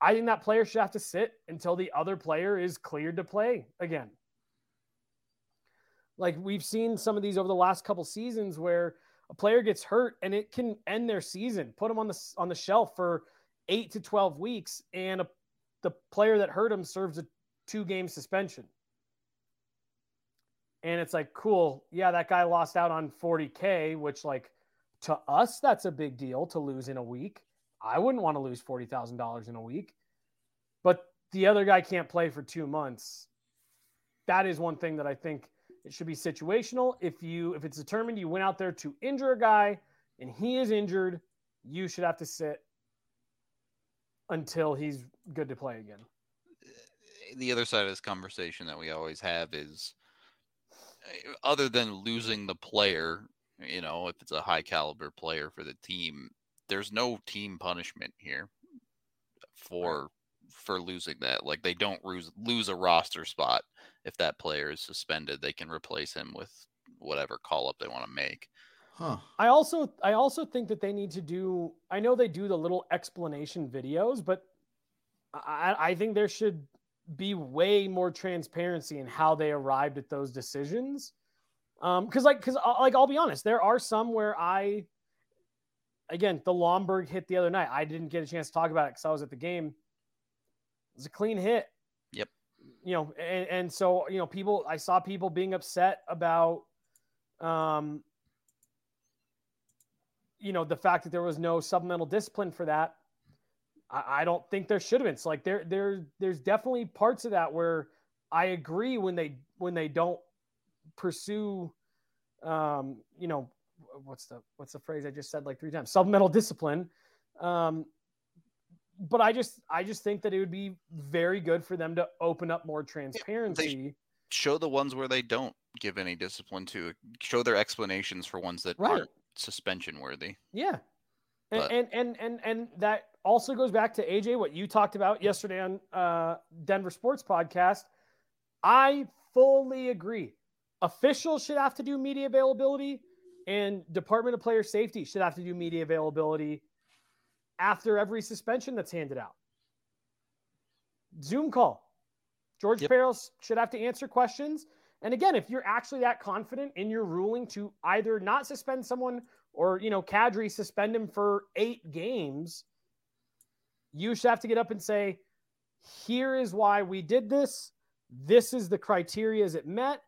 S2: I think that player should have to sit until the other player is cleared to play again. Like we've seen some of these over the last couple seasons where a player gets hurt and it can end their season, put them on the on the shelf for 8 to 12 weeks and a, the player that hurt him serves a two game suspension. And it's like, cool. Yeah, that guy lost out on 40K, which, like, to us, that's a big deal to lose in a week. I wouldn't want to lose $40,000 in a week. But the other guy can't play for two months. That is one thing that I think it should be situational. If you if it's determined you went out there to injure a guy and he is injured, you should have to sit until he's good to play again.
S1: the other side of this conversation that we always have is other than losing the player, you know, if it's a high caliber player for the team, there's no team punishment here for for losing that. Like they don't lose lose a roster spot if that player is suspended. They can replace him with whatever call up they want to make.
S3: Huh.
S2: I also I also think that they need to do. I know they do the little explanation videos, but I, I think there should be way more transparency in how they arrived at those decisions. Um, because like because like I'll be honest, there are some where I, again, the Lomberg hit the other night. I didn't get a chance to talk about it because I was at the game. Was a clean hit.
S1: Yep.
S2: You know, and, and so you know, people I saw people being upset about um you know the fact that there was no supplemental discipline for that i, I don't think there should have been it's like there there there's definitely parts of that where i agree when they when they don't pursue um you know what's the what's the phrase i just said like three times supplemental discipline um but i just i just think that it would be very good for them to open up more transparency
S1: Show the ones where they don't give any discipline to. Show their explanations for ones that
S2: Right.
S1: aren't suspension worthy.
S2: Yeah. And, and and and and that also goes back to AJ what you talked about yesterday on uh, Denver Sports Podcast. I fully agree. Officials should have to do media availability, And Department of Player Safety should have to do media availability after every suspension that's handed out. Zoom call. George
S1: Yep.
S2: Parros should have to answer questions. And again, if you're actually that confident in your ruling to either not suspend someone or, you know, Kadri suspend him for eight games, you should have to get up and say, here is why we did this. This is the criteria as it met.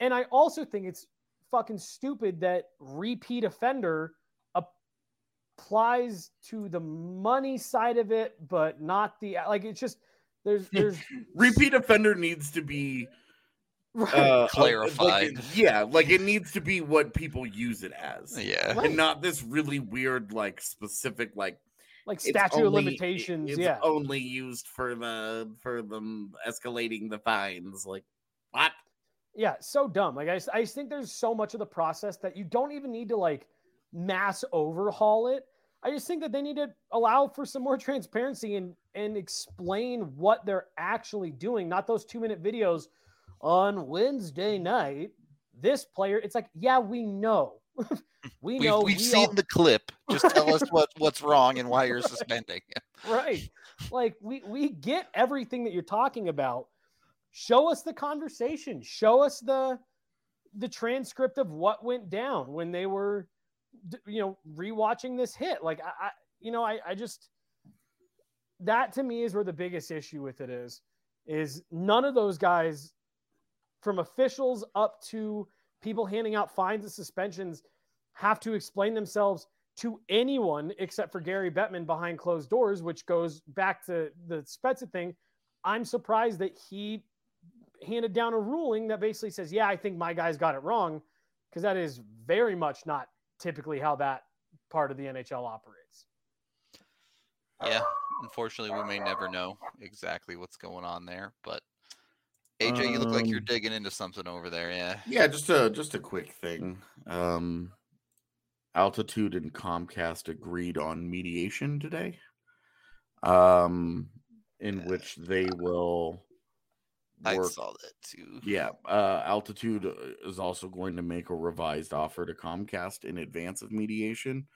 S2: And I also think it's fucking stupid that repeat offender applies to the money side of it, but not the like. It's just there's there's
S3: Repeat offender needs to be
S2: right,
S3: uh,
S1: Clarified.
S3: like yeah, like it needs to be what people use it as.
S1: Yeah.
S2: Right.
S3: And not this really weird, like specific, like
S2: like
S3: it's
S2: statute of limitations.
S3: It's
S2: yeah,
S3: only used for the for them escalating the fines. Like what?
S2: yeah, so dumb. Like I, I think there's so much of the process that you don't even need to like mass overhaul it. I just think that they need to allow for some more transparency and and explain what they're actually doing, not those two minute videos on Wednesday night. This player, it's like, yeah, we know, we
S1: We've,
S2: know,
S1: we've
S2: we
S1: seen
S2: all-
S1: the clip. Just tell us what, what's wrong and why you're suspending.
S2: right like we we get everything that you're talking about show us the conversation show us the the transcript of what went down when they were you know rewatching this hit like i, I you know I, I just that to me is where the biggest issue with it is is none of those guys from officials up to people handing out fines and suspensions have to explain themselves to anyone except for Gary Bettman behind closed doors, which goes back to the Spezza thing. I'm surprised that he handed down a ruling that basically says, Yeah, I think my guys got it wrong, because that is very much not typically how that part of the NHL operates.
S1: Yeah. Unfortunately, we may never know exactly what's going on there. But AJ, you look like you're
S3: Um,
S1: digging into something over there. Yeah.
S3: Yeah, just a just a quick thing. Um Altitude and Comcast agreed on mediation today. Um in which they will
S1: I
S3: work
S1: saw that too.
S3: Yeah, uh, Altitude uh, is also going to make a revised offer to Comcast in advance of mediation,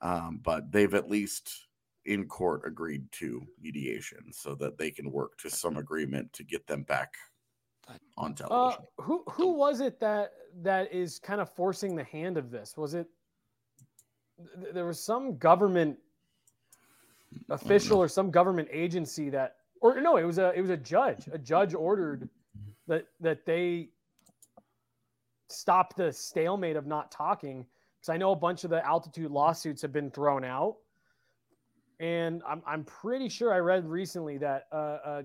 S3: um, but they've at least in court agreed to mediation so that they can work to some agreement to get them back on
S2: Uh,
S3: television.
S2: who who was it that that is kind of forcing the hand of this? Was it th- there was some government official or some government agency that or no, it was a it was a judge. A judge ordered that that they stop the stalemate of not talking because I know a bunch of the altitude lawsuits have been thrown out. And I'm I'm pretty sure I read recently that uh, uh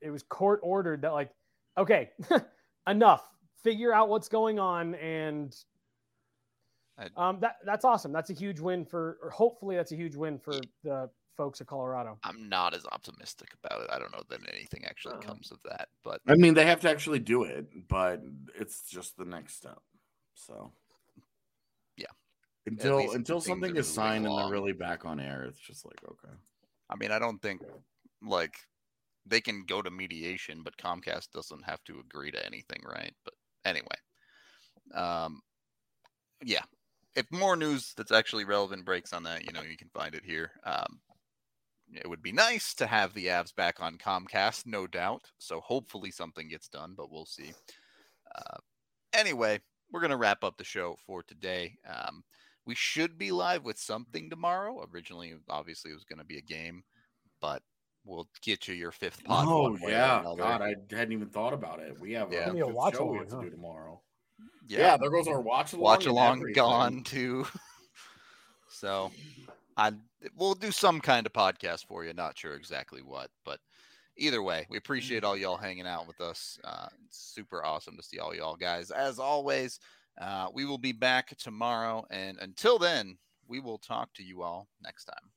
S2: it was court ordered that like okay, enough. Figure out what's going on, and um, that that's awesome. That's a huge win for, or hopefully that's a huge win for the folks of Colorado.
S1: I'm not as optimistic about it. I don't know that anything actually
S2: Uh-uh.
S1: comes of that. But
S3: I mean, they have to actually do it, but it's just the next step. So,
S1: Yeah.
S3: until until something is signed and they're really back on air, it's just like okay.
S1: I mean, I don't think like they can go to mediation, but Comcast doesn't have to agree to anything, right? But anyway, um, yeah. If more news that's actually relevant breaks on that, you know, you can find it here. Um, it would be nice to have the Avs back on Comcast, no doubt. So hopefully something gets done, but we'll see. Uh, anyway, we're gonna wrap up the show for today. Um, we should be live with something tomorrow. Originally, obviously, it was going to be a game, but we'll get you your fifth pod.
S3: Oh yeah. God, I hadn't even thought about it. We have
S1: Yeah.
S3: a
S2: Gonna a watch
S3: show we have to
S2: huh?
S3: do tomorrow.
S1: yeah,
S3: Yeah, there goes our watch along.
S1: watch along gone too. so, I we'll do some kind of podcast for you. Not sure exactly what, but either way, we appreciate all y'all hanging out with us. Uh, super awesome to see all y'all guys. As always, uh, we will be back tomorrow, and until then, we will talk to you all next time.